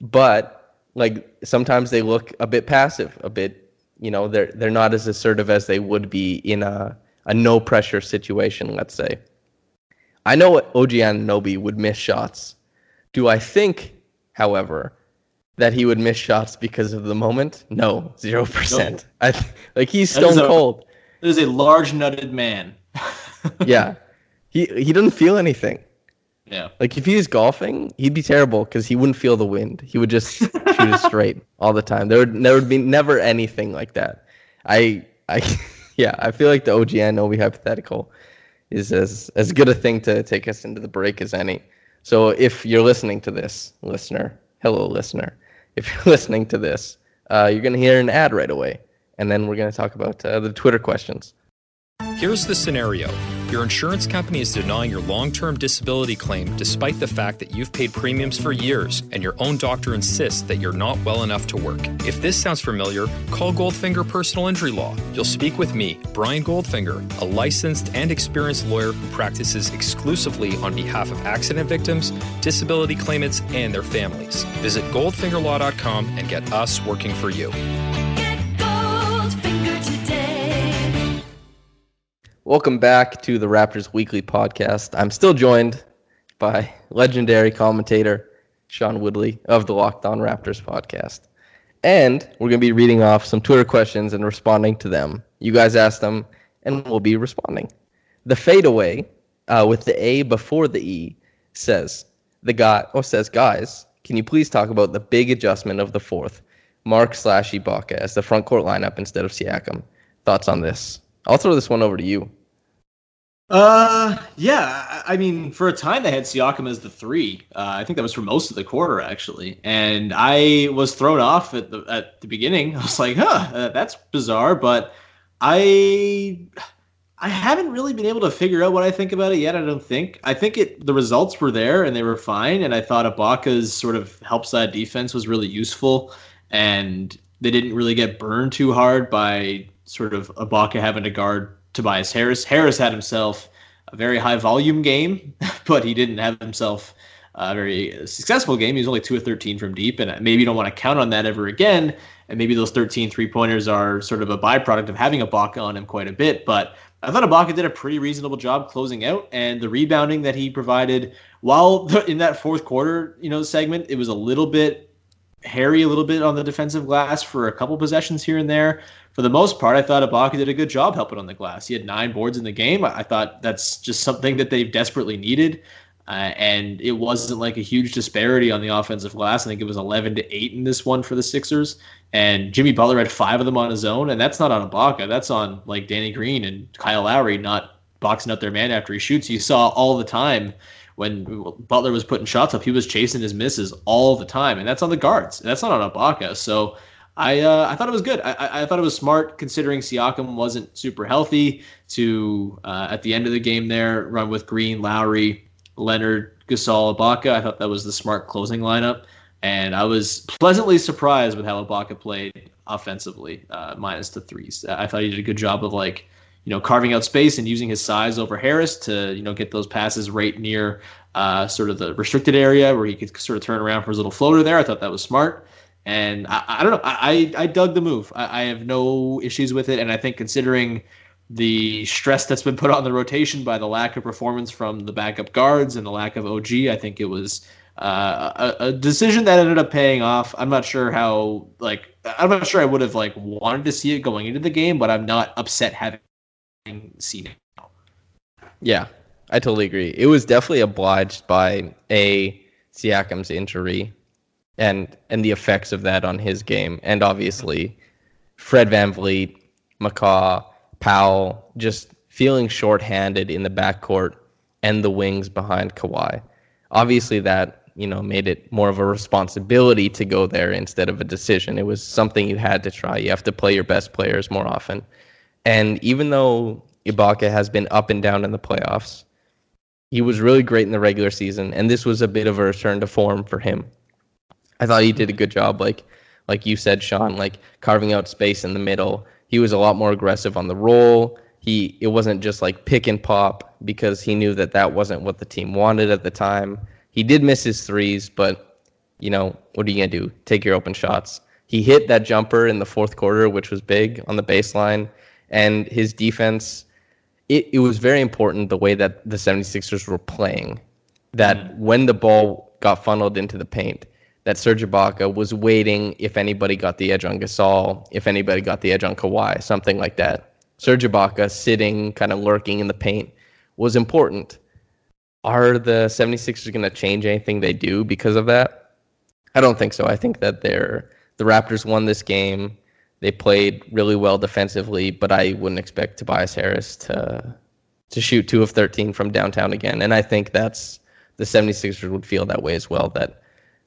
but like sometimes they look a bit passive, a bit, you know, they're they're not as assertive as they would be in a a no pressure situation. Let's say. I know OG Anunoby would miss shots. Do I think, however, that he would miss shots because of the moment? No, zero percent. I like he's stone a, cold. That is a large nutted man. yeah, he he doesn't feel anything. Yeah, like if he was golfing, he'd be terrible because he wouldn't feel the wind. He would just shoot it straight all the time. There would there would be never anything like that. I I yeah, I feel like the OG Anunoby hypothetical is as as good a thing to take us into the break as any. So if you're listening to this, listener, hello, listener if you're listening to this, uh, you're going to hear an ad right away. And then we're going to talk about uh, the Twitter questions. Here's the scenario your insurance company is denying your long term disability claim despite the fact that you've paid premiums for years and your own doctor insists that you're not well enough to work. If this sounds familiar, call Goldfinger Personal Injury Law. You'll speak with me, Brian Goldfinger, a licensed and experienced lawyer who practices exclusively on behalf of accident victims, disability claimants, and their families. Visit goldfingerlaw.com and get us working for you. Welcome back to the Raptors Weekly Podcast. I'm still joined by legendary commentator Sean Woodley of the Locked On Raptors podcast. And we're going to be reading off some Twitter questions and responding to them. You guys asked them, and we'll be responding. The fadeaway uh, with the A before the E says, the guy, or says, guys, can you please talk about the big adjustment of the fourth, Marc slash Ibaka as the front court lineup instead of Siakam? Thoughts on this? I'll throw this one over to you. Uh, yeah. I mean, for a time they had Siakam as the three. Uh, I think that was for most of the quarter actually, and I was thrown off at the at the beginning. I was like, huh, uh, that's bizarre, but I. I haven't really been able to figure out what I think about it yet. I don't think. I think it the results were there and they were fine, and I thought Ibaka's sort of help side defense was really useful, and they didn't really get burned too hard by sort of Ibaka having to guard Tobias Harris. Harris had himself a very high volume game, but he didn't have himself a very successful game. He was only 2 of 13 from deep, and maybe you don't want to count on that ever again. And maybe those 13 three pointers are sort of a byproduct of having Ibaka on him quite a bit. But I thought Ibaka did a pretty reasonable job closing out, and the rebounding that he provided while in that fourth quarter, you know, segment, it was a little bit hairy a little bit on the defensive glass for a couple possessions here and there. For the most part, I thought Ibaka did a good job helping on the glass. He had nine boards in the game. I thought that's just something that they've desperately needed. Uh, and it wasn't like a huge disparity on the offensive glass. I think it was 11 to 8 in this one for the Sixers. And Jimmy Butler had five of them on his own. And that's not on Ibaka. That's on like Danny Green and Kyle Lowry not boxing out their man after he shoots. You saw all the time when Butler was putting shots up, he was chasing his misses all the time, and that's on the guards. That's not on Ibaka. So I uh, I thought it was good. I, I thought it was smart considering Siakam wasn't super healthy to uh, at the end of the game there run with Green, Lowry, Leonard, Gasol, Ibaka. I thought that was the smart closing lineup, and I was pleasantly surprised with how Ibaka played offensively, uh, minus the threes. I thought he did a good job of like you know, carving out space and using his size over Harris to, you know, get those passes right near uh, sort of the restricted area where he could sort of turn around for his little floater there. I thought that was smart. And I, I don't know. I, I dug the move. I, I have no issues with it. And I think considering the stress that's been put on the rotation by the lack of performance from the backup guards and the lack of OG, I think it was uh, a, a, decision that ended up paying off. I'm not sure how like I'm not sure I would have like wanted to see it going into the game, but I'm not upset having seen it. Yeah, I totally agree. It was definitely obliged by a Siakam's injury and and the effects of that on his game, and obviously Fred VanVleet, McCaw, Powell just feeling shorthanded in the backcourt and the wings behind Kawhi. Obviously, that you know made it more of a responsibility to go there instead of a decision. It was something you had to try. You have to play your best players more often. And even though Ibaka has been up and down in the playoffs, he was really great in the regular season, and this was a bit of a return to form for him. I thought he did a good job, like like you said, Sean, like carving out space in the middle. He was a lot more aggressive on the roll. He it wasn't just like pick and pop because he knew that that wasn't what the team wanted at the time. He did miss his threes, but you know what are you gonna do? Take your open shots. He hit that jumper in the fourth quarter, which was big on the baseline, and his defense. It, it was very important the way that the 76ers were playing. That mm. when the ball got funneled into the paint, that Serge Ibaka was waiting if anybody got the edge on Gasol, if anybody got the edge on Kawhi, something like that. Serge Ibaka sitting, kind of lurking in the paint was important. Are the 76ers going to change anything they do because of that? I don't think so. I think that they're the Raptors won this game. They played really well defensively, but I wouldn't expect Tobias Harris to to shoot 2 of 13 from downtown again. And I think that's the 76ers would feel that way as well that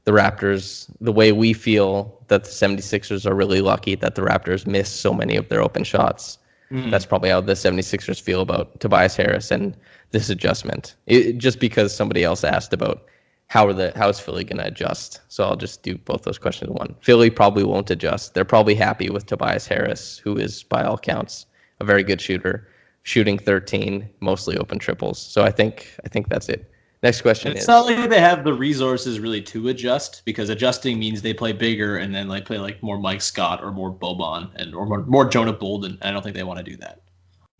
the Raptors the way we feel that the 76ers are really lucky that the Raptors miss so many of their open shots. Mm. That's probably how the 76ers feel about Tobias Harris and this adjustment. It, just because somebody else asked about how are the how is Philly going to adjust? So I'll just do both those questions in one. Philly probably won't adjust. They're probably happy with Tobias Harris, who is by all counts a very good shooter, shooting 13 mostly open triples. So I think I think that's it. Next question it's is. not like they have the resources really to adjust because adjusting means they play bigger and then like play like more Mike Scott or more Boban and or more, more Jonah Bolden. I don't think they want to do that.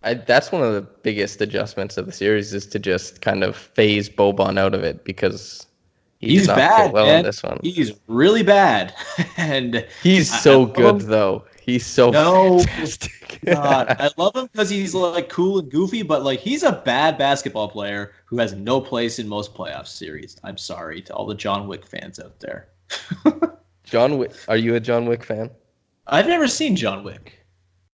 I, that's one of the biggest adjustments of the series is to just kind of phase Boban out of it because he he's bad. Well man. in this one, he's really bad, and he's so I, good though. He's so no, God, I love him because he's like cool and goofy, but like he's a bad basketball player who has no place in most playoff series. I'm sorry to all the John Wick fans out there. John Wick, are you a John Wick fan? I've never seen John Wick.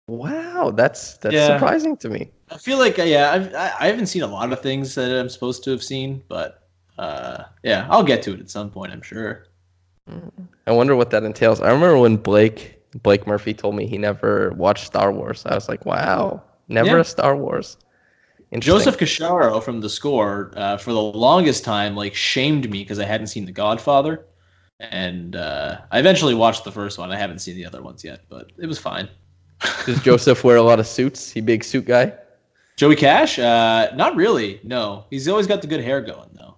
Wow, that's that's yeah. surprising to me. I feel like uh, yeah, I've, I haven't seen a lot of things that I'm supposed to have seen, but uh, yeah, I'll get to it at some point. I'm sure. I wonder what that entails. I remember when Blake Blake Murphy told me he never watched Star Wars. I was like, wow, never yeah. a Star Wars. Joseph Casciaro from the score uh, for the longest time like shamed me because I hadn't seen The Godfather, and uh, I eventually watched the first one. I haven't seen the other ones yet, but it was fine. Does Joseph wear a lot of suits? He big suit guy. Joey Cash? Uh, not really. No, he's always got the good hair going though.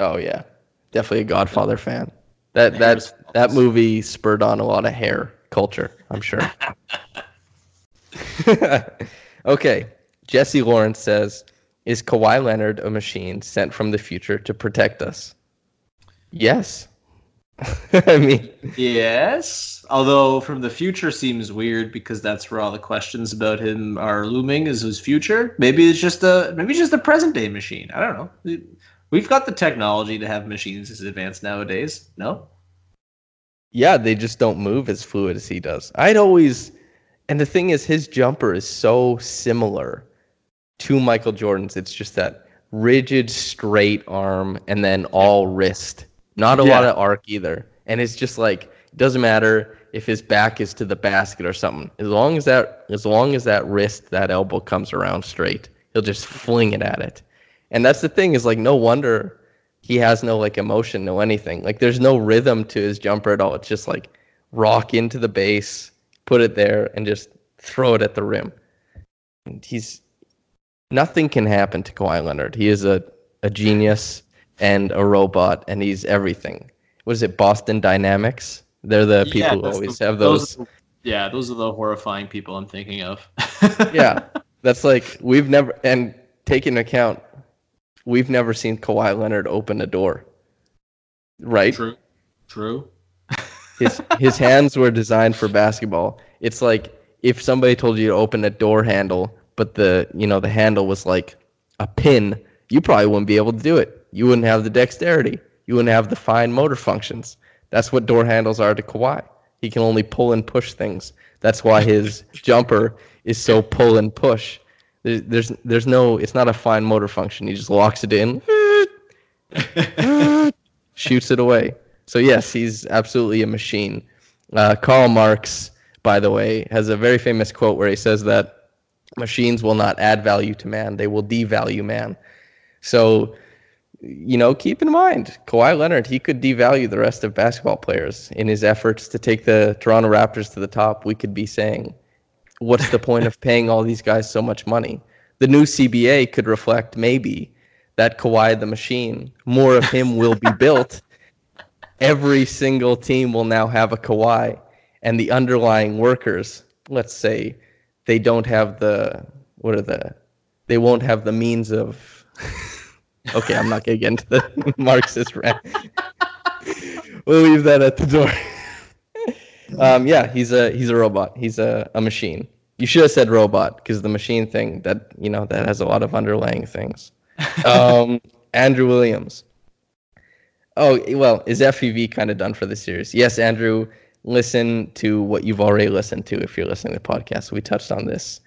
Oh yeah, definitely a Godfather fan. That that that movie spurred on a lot of hair culture, I'm sure. okay. Jesse Lawrence says, Is Kawhi Leonard a machine sent from the future to protect us? Yes. I mean, yes. Although from the future seems weird because that's where all the questions about him are looming is his future. Maybe it's just a maybe it's just a present day machine. I don't know. We've got the technology to have machines as advanced nowadays. No yeah, they just don't move as fluid as he does. I'd always, and the thing is, his jumper is so similar to Michael Jordan's. It's just that rigid, straight arm and then all wrist. Not a yeah. lot of arc either. And it's just like, it doesn't matter if his back is to the basket or something. As long as that, as long as that wrist, that elbow comes around straight, he'll just fling it at it. And that's the thing is like, no wonder he has no like emotion, no anything. Like there's no rhythm to his jumper at all. It's just like rock into the base, put it there, and just throw it at the rim. And he's nothing can happen to Kawhi Leonard. He is a, a genius and a robot, and he's everything. What is it, Boston Dynamics? They're the people Yeah, who always the- have those. the- yeah, those are the horrifying people I'm thinking of. yeah, that's like we've never and take into account we've never seen Kawhi Leonard open a door. Right? True. True. His his hands were designed for basketball. It's like if somebody told you to open a door handle, but the you know the handle was like a pin, you probably wouldn't be able to do it. You wouldn't have the dexterity. You wouldn't have the fine motor functions. That's what door handles are to Kawhi. He can only pull and push things. That's why his jumper is so pull and push. There's, there's no it's not a fine motor function. He just locks it in, shoots it away. So yes, he's absolutely a machine. Uh, Karl Marx, by the way, has a very famous quote where he says that machines will not add value to man; they will devalue man. So, you know, keep in mind, Kawhi Leonard, he could devalue the rest of basketball players in his efforts to take the Toronto Raptors to the top. We could be saying, what's the point of paying all these guys so much money? The new CBA could reflect maybe that Kawhi the machine, more of him will be built. Every single team will now have a Kawhi, and the underlying workers, let's say, they don't have the what are the they won't have the means of okay, I'm not gonna get into the Marxist rant. we'll leave that at the door. um, yeah, he's a he's a robot. He's a, a machine. You should have said robot because the machine thing that you know that has a lot of underlying things. Um, Andrew Williams. Oh well, is FEV kind of done for the series? Yes, Andrew. Listen to what you've already listened to if you're listening to the podcast. We touched on this.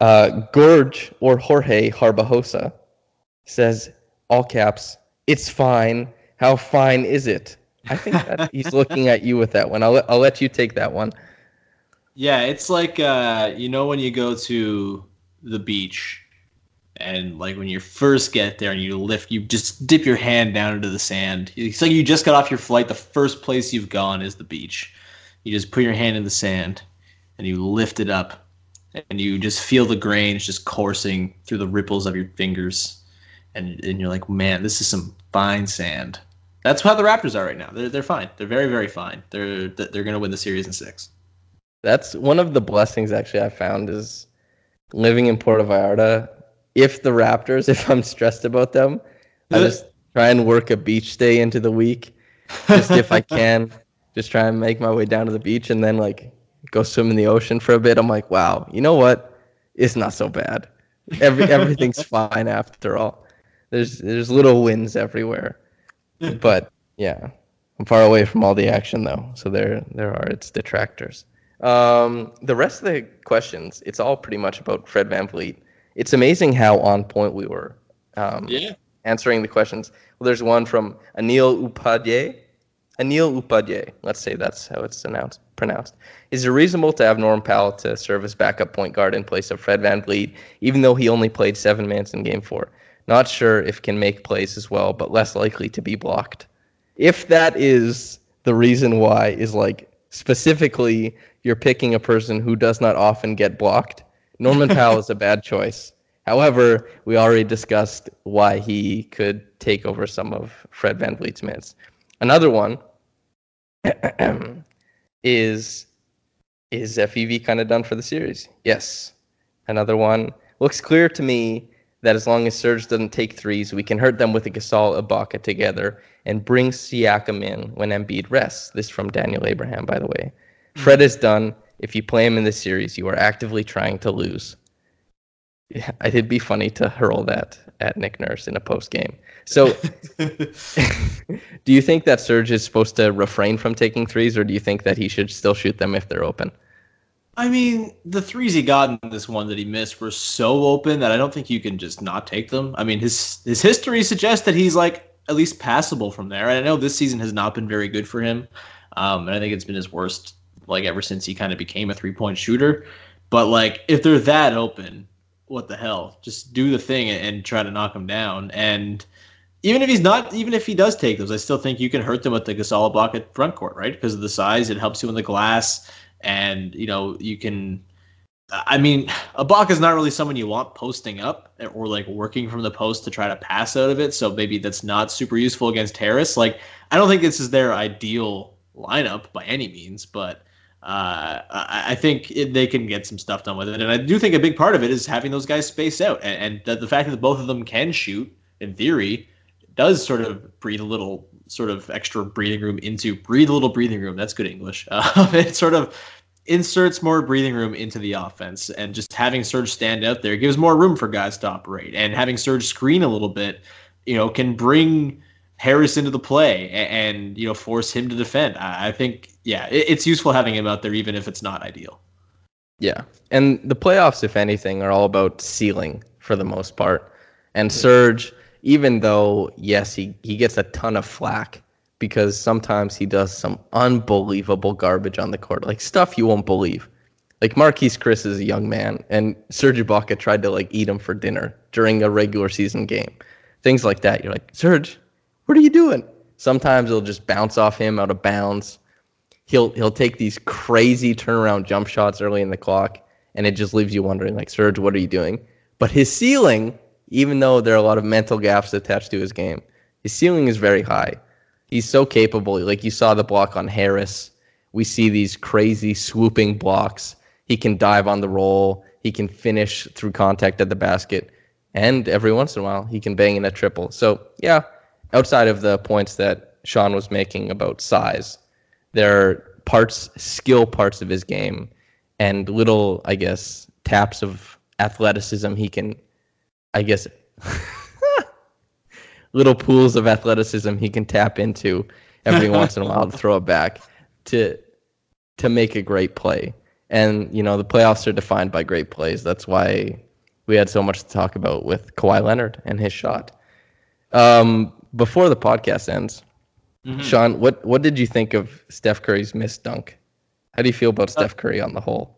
Uh, Gorge or Jorge Harbajosa says, all caps, it's fine. How fine is it? I think that he's looking at you with that one. I'll let, I'll let you take that one. Yeah, it's like uh, you know when you go to the beach and like when you first get there and you lift you just dip your hand down into the sand. It's like you just got off your flight, the first place you've gone is the beach. You just put your hand in the sand and you lift it up and you just feel the grains just coursing through the ripples of your fingers and and you're like, "Man, this is some fine sand." That's how the Raptors are right now. They're they're fine. They're very very fine. They're they're going to win the series in 6. That's one of the blessings actually I found is living in Puerto Vallarta. If the Raptors, if I'm stressed about them, I just try and work a beach day into the week, just if I can. Just try and make my way down to the beach and then like go swim in the ocean for a bit. I'm like, wow, you know what? It's not so bad. Every everything's fine after all. There's there's little wins everywhere, but yeah, I'm far away from all the action though. So there there are its detractors. Um, the rest of the questions, it's all pretty much about Fred VanVleet. It's amazing how on point we were um, Yeah. answering the questions. Well, there's one from Anil Upadhyay. Anil Upadhyay, let's say that's how it's announced, pronounced. Is it reasonable to have Norm Powell to serve as backup point guard in place of Fred VanVleet, even though he only played seven minutes in game four? Not sure if can make plays as well, but less likely to be blocked. If that is the reason why, is like specifically you're picking a person who does not often get blocked, Norman Powell is a bad choice. However, we already discussed why he could take over some of Fred VanVleet's minutes. Another one is is FEV kind of done for the series? Yes. Another one looks clear to me that as long as Serge doesn't take threes, we can hurt them with a Gasol Ibaka together and bring Siakam in when Embiid rests. This from Daniel Abraham, by the way. Fred is done. If you play him in this series, you are actively trying to lose. Yeah, it'd be funny to hurl that at Nick Nurse in a post game. So, do you think that Serge is supposed to refrain from taking threes, or do you think that he should still shoot them if they're open? I mean, the threes he got in this one that he missed were so open that I don't think you can just not take them. I mean, his his history suggests that he's like at least passable from there. And I know this season has not been very good for him, um, and I think it's been his worst like ever since he kind of became a three point shooter. But like, if they're that open, what the hell? Just do the thing and, try to knock him down. And even if he's not, even if he does take those, I still think you can hurt them with the Gasol block at front court, right? Because of the size, it helps you in the glass, and you know you can I mean, Ibaka is not really someone you want posting up or like working from the post to try to pass out of it. So maybe that's not super useful against Harris. Like, I don't think this is their ideal lineup by any means, but uh, I, think it, they can get some stuff done with it. And I do think a big part of it is having those guys space out. And, and the, the fact that both of them can shoot, in theory, does sort of breathe a little sort of extra breathing room into breathe a little breathing room. That's good English. Uh, it sort of inserts more breathing room into the offense, and just having Serge stand out there gives more room for guys to operate, and having Serge screen a little bit, you know, can bring Harris into the play and, and you know force him to defend. I, I think yeah, it, it's useful having him out there even if it's not ideal. Yeah, and the playoffs, if anything, are all about ceiling for the most part, and Serge even though yes, he he gets a ton of flack because sometimes he does some unbelievable garbage on the court, like stuff you won't believe. Like Marquese Chriss is a young man, and Serge Ibaka tried to like eat him for dinner during a regular season game. Things like that. You're like, Serge, what are you doing? Sometimes it'll just bounce off him out of bounds. He'll he'll take these crazy turnaround jump shots early in the clock, and it just leaves you wondering, like, Serge, what are you doing? But his ceiling even though there are a lot of mental gaps attached to his game. His ceiling is very high. He's so capable. Like you saw the block on Harris. We see these crazy swooping blocks. He can dive on the roll. He can finish through contact at the basket. And every once in a while, he can bang in a triple. So, yeah, outside of the points that Sean was making about size, there are parts, skill parts of his game, and little, I guess, taps of athleticism he can I guess, little pools of athleticism he can tap into every once in a while to throw it back to to make a great play. And you know the playoffs are defined by great plays. That's why we had so much to talk about with Kawhi Leonard and his shot. Um, before the podcast ends, mm-hmm. Sean, what what did you think of Steph Curry's missed dunk? How do you feel about uh, Steph Curry on the whole?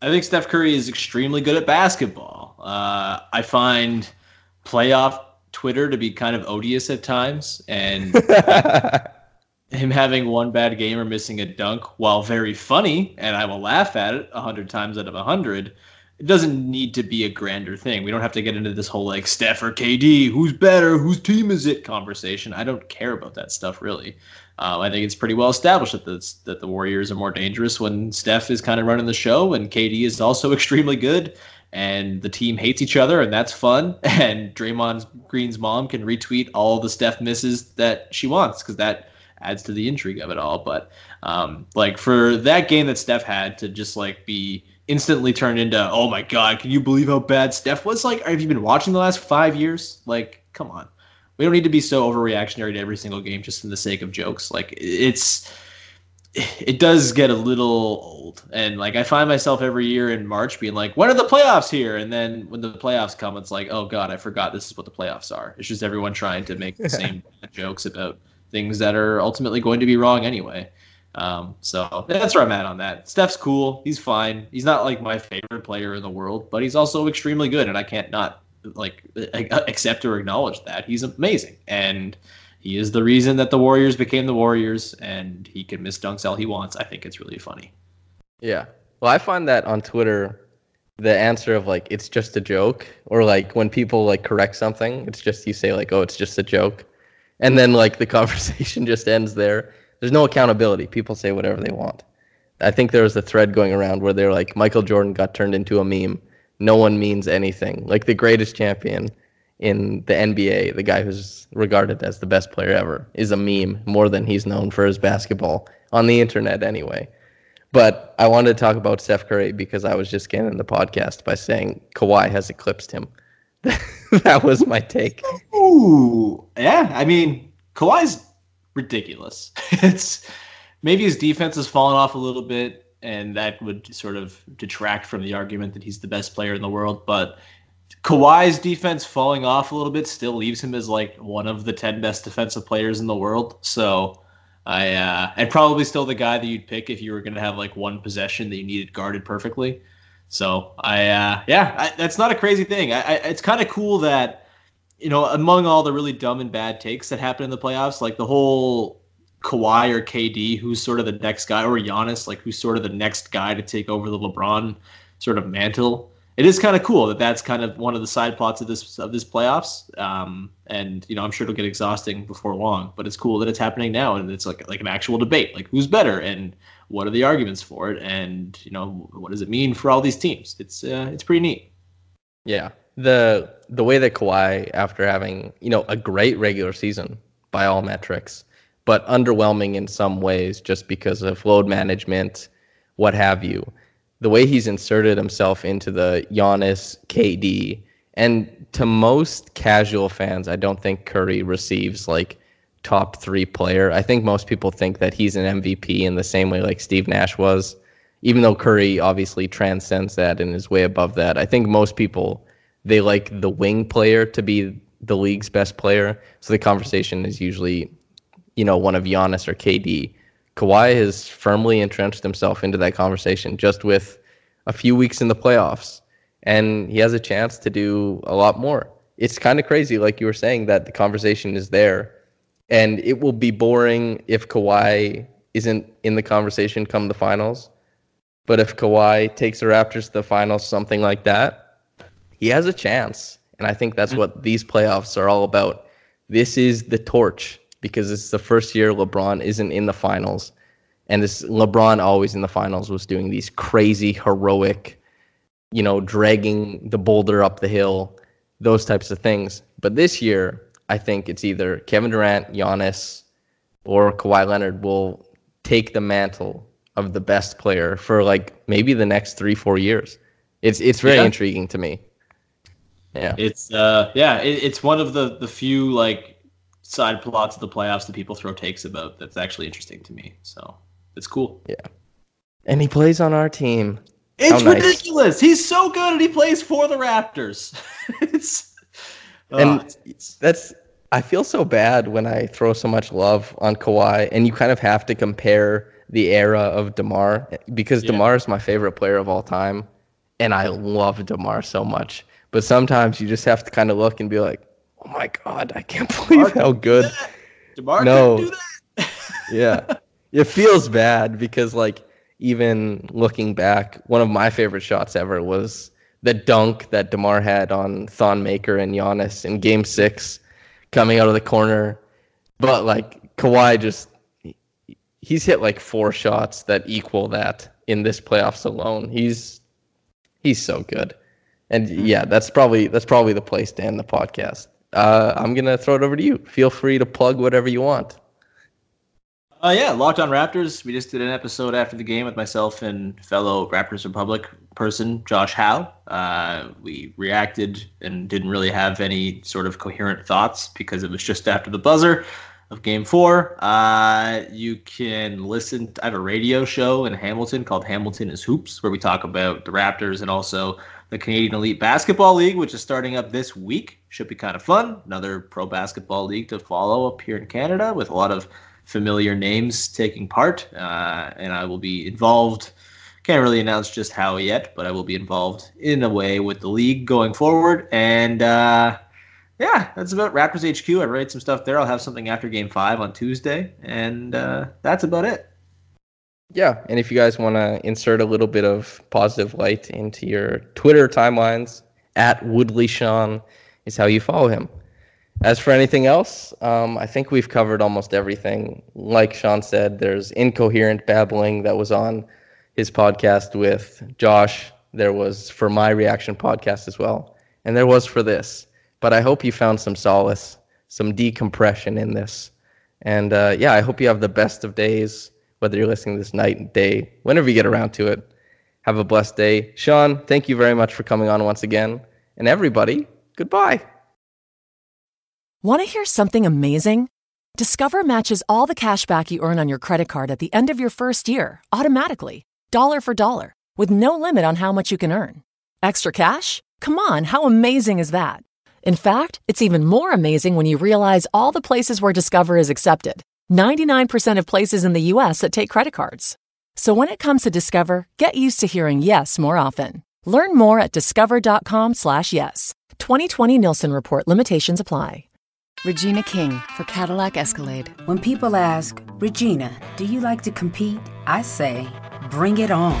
I think Steph Curry is extremely good at basketball. Uh, I find playoff Twitter to be kind of odious at times, and him having one bad game or missing a dunk, while very funny, and I will laugh at it a hundred times out of a hundred. It doesn't need to be a grander thing. We don't have to get into this whole like Steph or KD, who's better, whose team is it conversation. I don't care about that stuff really. Um, I think it's pretty well established that the, that the Warriors are more dangerous when Steph is kind of running the show and KD is also extremely good and the team hates each other and that's fun. And Draymond Green's mom can retweet all the Steph misses that she wants because that adds to the intrigue of it all. But um, like for that game that Steph had to just like be instantly turned into, oh my God, can you believe how bad Steph was? Like, have you been watching the last five years? Like, come on we don't need to be so overreactionary to every single game just in the sake of jokes. Like it's it does get a little old. And like I find myself every year in March being like, when are the playoffs here? And then when the playoffs come, it's like, oh God, I forgot this is what the playoffs are. It's just everyone trying to make the same jokes about things that are ultimately going to be wrong anyway. Um, so that's where I'm at on that. Steph's cool. He's fine. He's not like my favorite player in the world, but he's also extremely good, and I can't not like accept or acknowledge that he's amazing and he is the reason that the Warriors became the Warriors and he can miss dunks all he wants. I think it's really funny. Yeah. Well, I find that on Twitter the answer of like it's just a joke or like when people like correct something, it's just you say like oh it's just a joke. And then like the conversation just ends there. There's no accountability. People say whatever they want. I think there was a thread going around where they're like Michael Jordan got turned into a meme no one means anything. Like the greatest champion in the NBA, the guy who's regarded as the best player ever, is a meme more than he's known for his basketball on the internet anyway. But I wanted to talk about Steph Curry because I was just getting the podcast by saying Kawhi has eclipsed him. that was my take. Ooh, yeah. I mean, Kawhi's ridiculous. it's maybe his defense has fallen off a little bit and that would sort of detract from the argument that he's the best player in the world. But Kawhi's defense falling off a little bit still leaves him as like one of the ten best defensive players in the world. So I uh, and probably still the guy that you'd pick if you were going to have like one possession that you needed guarded perfectly. So I uh, yeah, I, that's not a crazy thing. I, I, it's kind of cool that you know among all the really dumb and bad takes that happen in the playoffs, like the whole Kawhi or KD, who's sort of the next guy, or Giannis, like who's sort of the next guy to take over the LeBron sort of mantle. It is kind of cool that that's kind of one of the side plots of this of this playoffs. Um, and you know, I'm sure it'll get exhausting before long, but it's cool that it's happening now, and it's like like an actual debate, like who's better and what are the arguments for it, and you know, what does it mean for all these teams? It's uh, it's pretty neat. Yeah, the the way that Kawhi, after having you know a great regular season by all metrics, but underwhelming in some ways just because of load management, what have you. The way he's inserted himself into the Giannis, KD, and to most casual fans, I don't think Curry receives like top three player. I think most people think that he's an MVP in the same way like Steve Nash was, even though Curry obviously transcends that and is way above that. I think most people they like the wing player to be the league's best player. So the conversation is usually you know, one of Giannis or KD. Kawhi has firmly entrenched himself into that conversation just with a few weeks in the playoffs, and he has a chance to do a lot more. It's kind of crazy, like you were saying, that the conversation is there, and it will be boring if Kawhi isn't in the conversation come the finals. But if Kawhi takes the Raptors to the finals, something like that, he has a chance. And I think that's mm-hmm. what these playoffs are all about. This is the torch because it's the first year LeBron isn't in the finals. And this LeBron always in the finals was doing these crazy heroic, you know, dragging the boulder up the hill, those types of things. But this year, I think it's either Kevin Durant, Giannis, or Kawhi Leonard will take the mantle of the best player for like maybe the next three, four years. It's it's very yeah. intriguing to me. Yeah. It's uh yeah, it, it's one of the the few like side plots of the playoffs that people throw takes about that's actually interesting to me. So it's cool. Yeah. And he plays on our team. It's nice. ridiculous. He's so good and he plays for the Raptors. it's and oh, that's I feel so bad when I throw so much love on Kawhi and you kind of have to compare the era of DeMar because yeah. DeMar is my favorite player of all time and I love DeMar so much. But sometimes you just have to kind of look and be like, oh my god, I can't believe how good. DeMar no. yeah, it feels bad because like even looking back, one of my favorite shots ever was the dunk that Demar had on Thon Maker and Giannis in Game Six, coming out of the corner. But like Kawhi just he's hit like four shots that equal that in this playoffs alone. He's he's so good. And yeah, that's probably that's probably the place to end the podcast uh, I'm gonna throw it over to you. Feel free to plug whatever you want. Uh, yeah, Locked On Raptors. We just did an episode after the game with myself and fellow Raptors Republic person Josh Howe. Uh, we reacted and didn't really have any sort of coherent thoughts because it was just after the buzzer of Game Four. Uh, you can listen. To, I have a radio show in Hamilton called Hamilton is Hoops, where we talk about the Raptors and also the Canadian Elite Basketball League, which is starting up this week. Should be kind of fun. Another pro basketball league to follow up here in Canada with a lot of familiar names taking part. Uh, and I will be involved. Can't really announce just how yet, but I will be involved in a way with the league going forward. And uh, yeah, that's about Raptors HQ. I write some stuff there. I'll have something after Game Five on Tuesday, and uh, that's about it. Yeah, and if you guys want to insert a little bit of positive light into your Twitter timelines, at Woodley Sean is how you follow him. As for anything else, um, I think we've covered almost everything. Like Sean said, there's incoherent babbling that was on his podcast with Josh. There was for my reaction podcast as well, and there was for this. But I hope you found some solace, some decompression in this. And uh, yeah, I hope you have the best of days whether you're listening this night and day, whenever you get around to it. Have a blessed day. Sean, thank you very much for coming on once again. And everybody, goodbye. Want to hear something amazing? Discover matches all the cash back you earn on your credit card at the end of your first year automatically, dollar for dollar, with no limit on how much you can earn. Extra cash? Come on, how amazing is that? In fact, it's even more amazing when you realize all the places where Discover is accepted 99% of places in the US that take credit cards. So when it comes to Discover, get used to hearing yes more often. Learn more at discover.com/slash yes. 2020 Nielsen Report limitations apply. Regina King for Cadillac Escalade. When people ask, Regina, do you like to compete? I say, bring it on.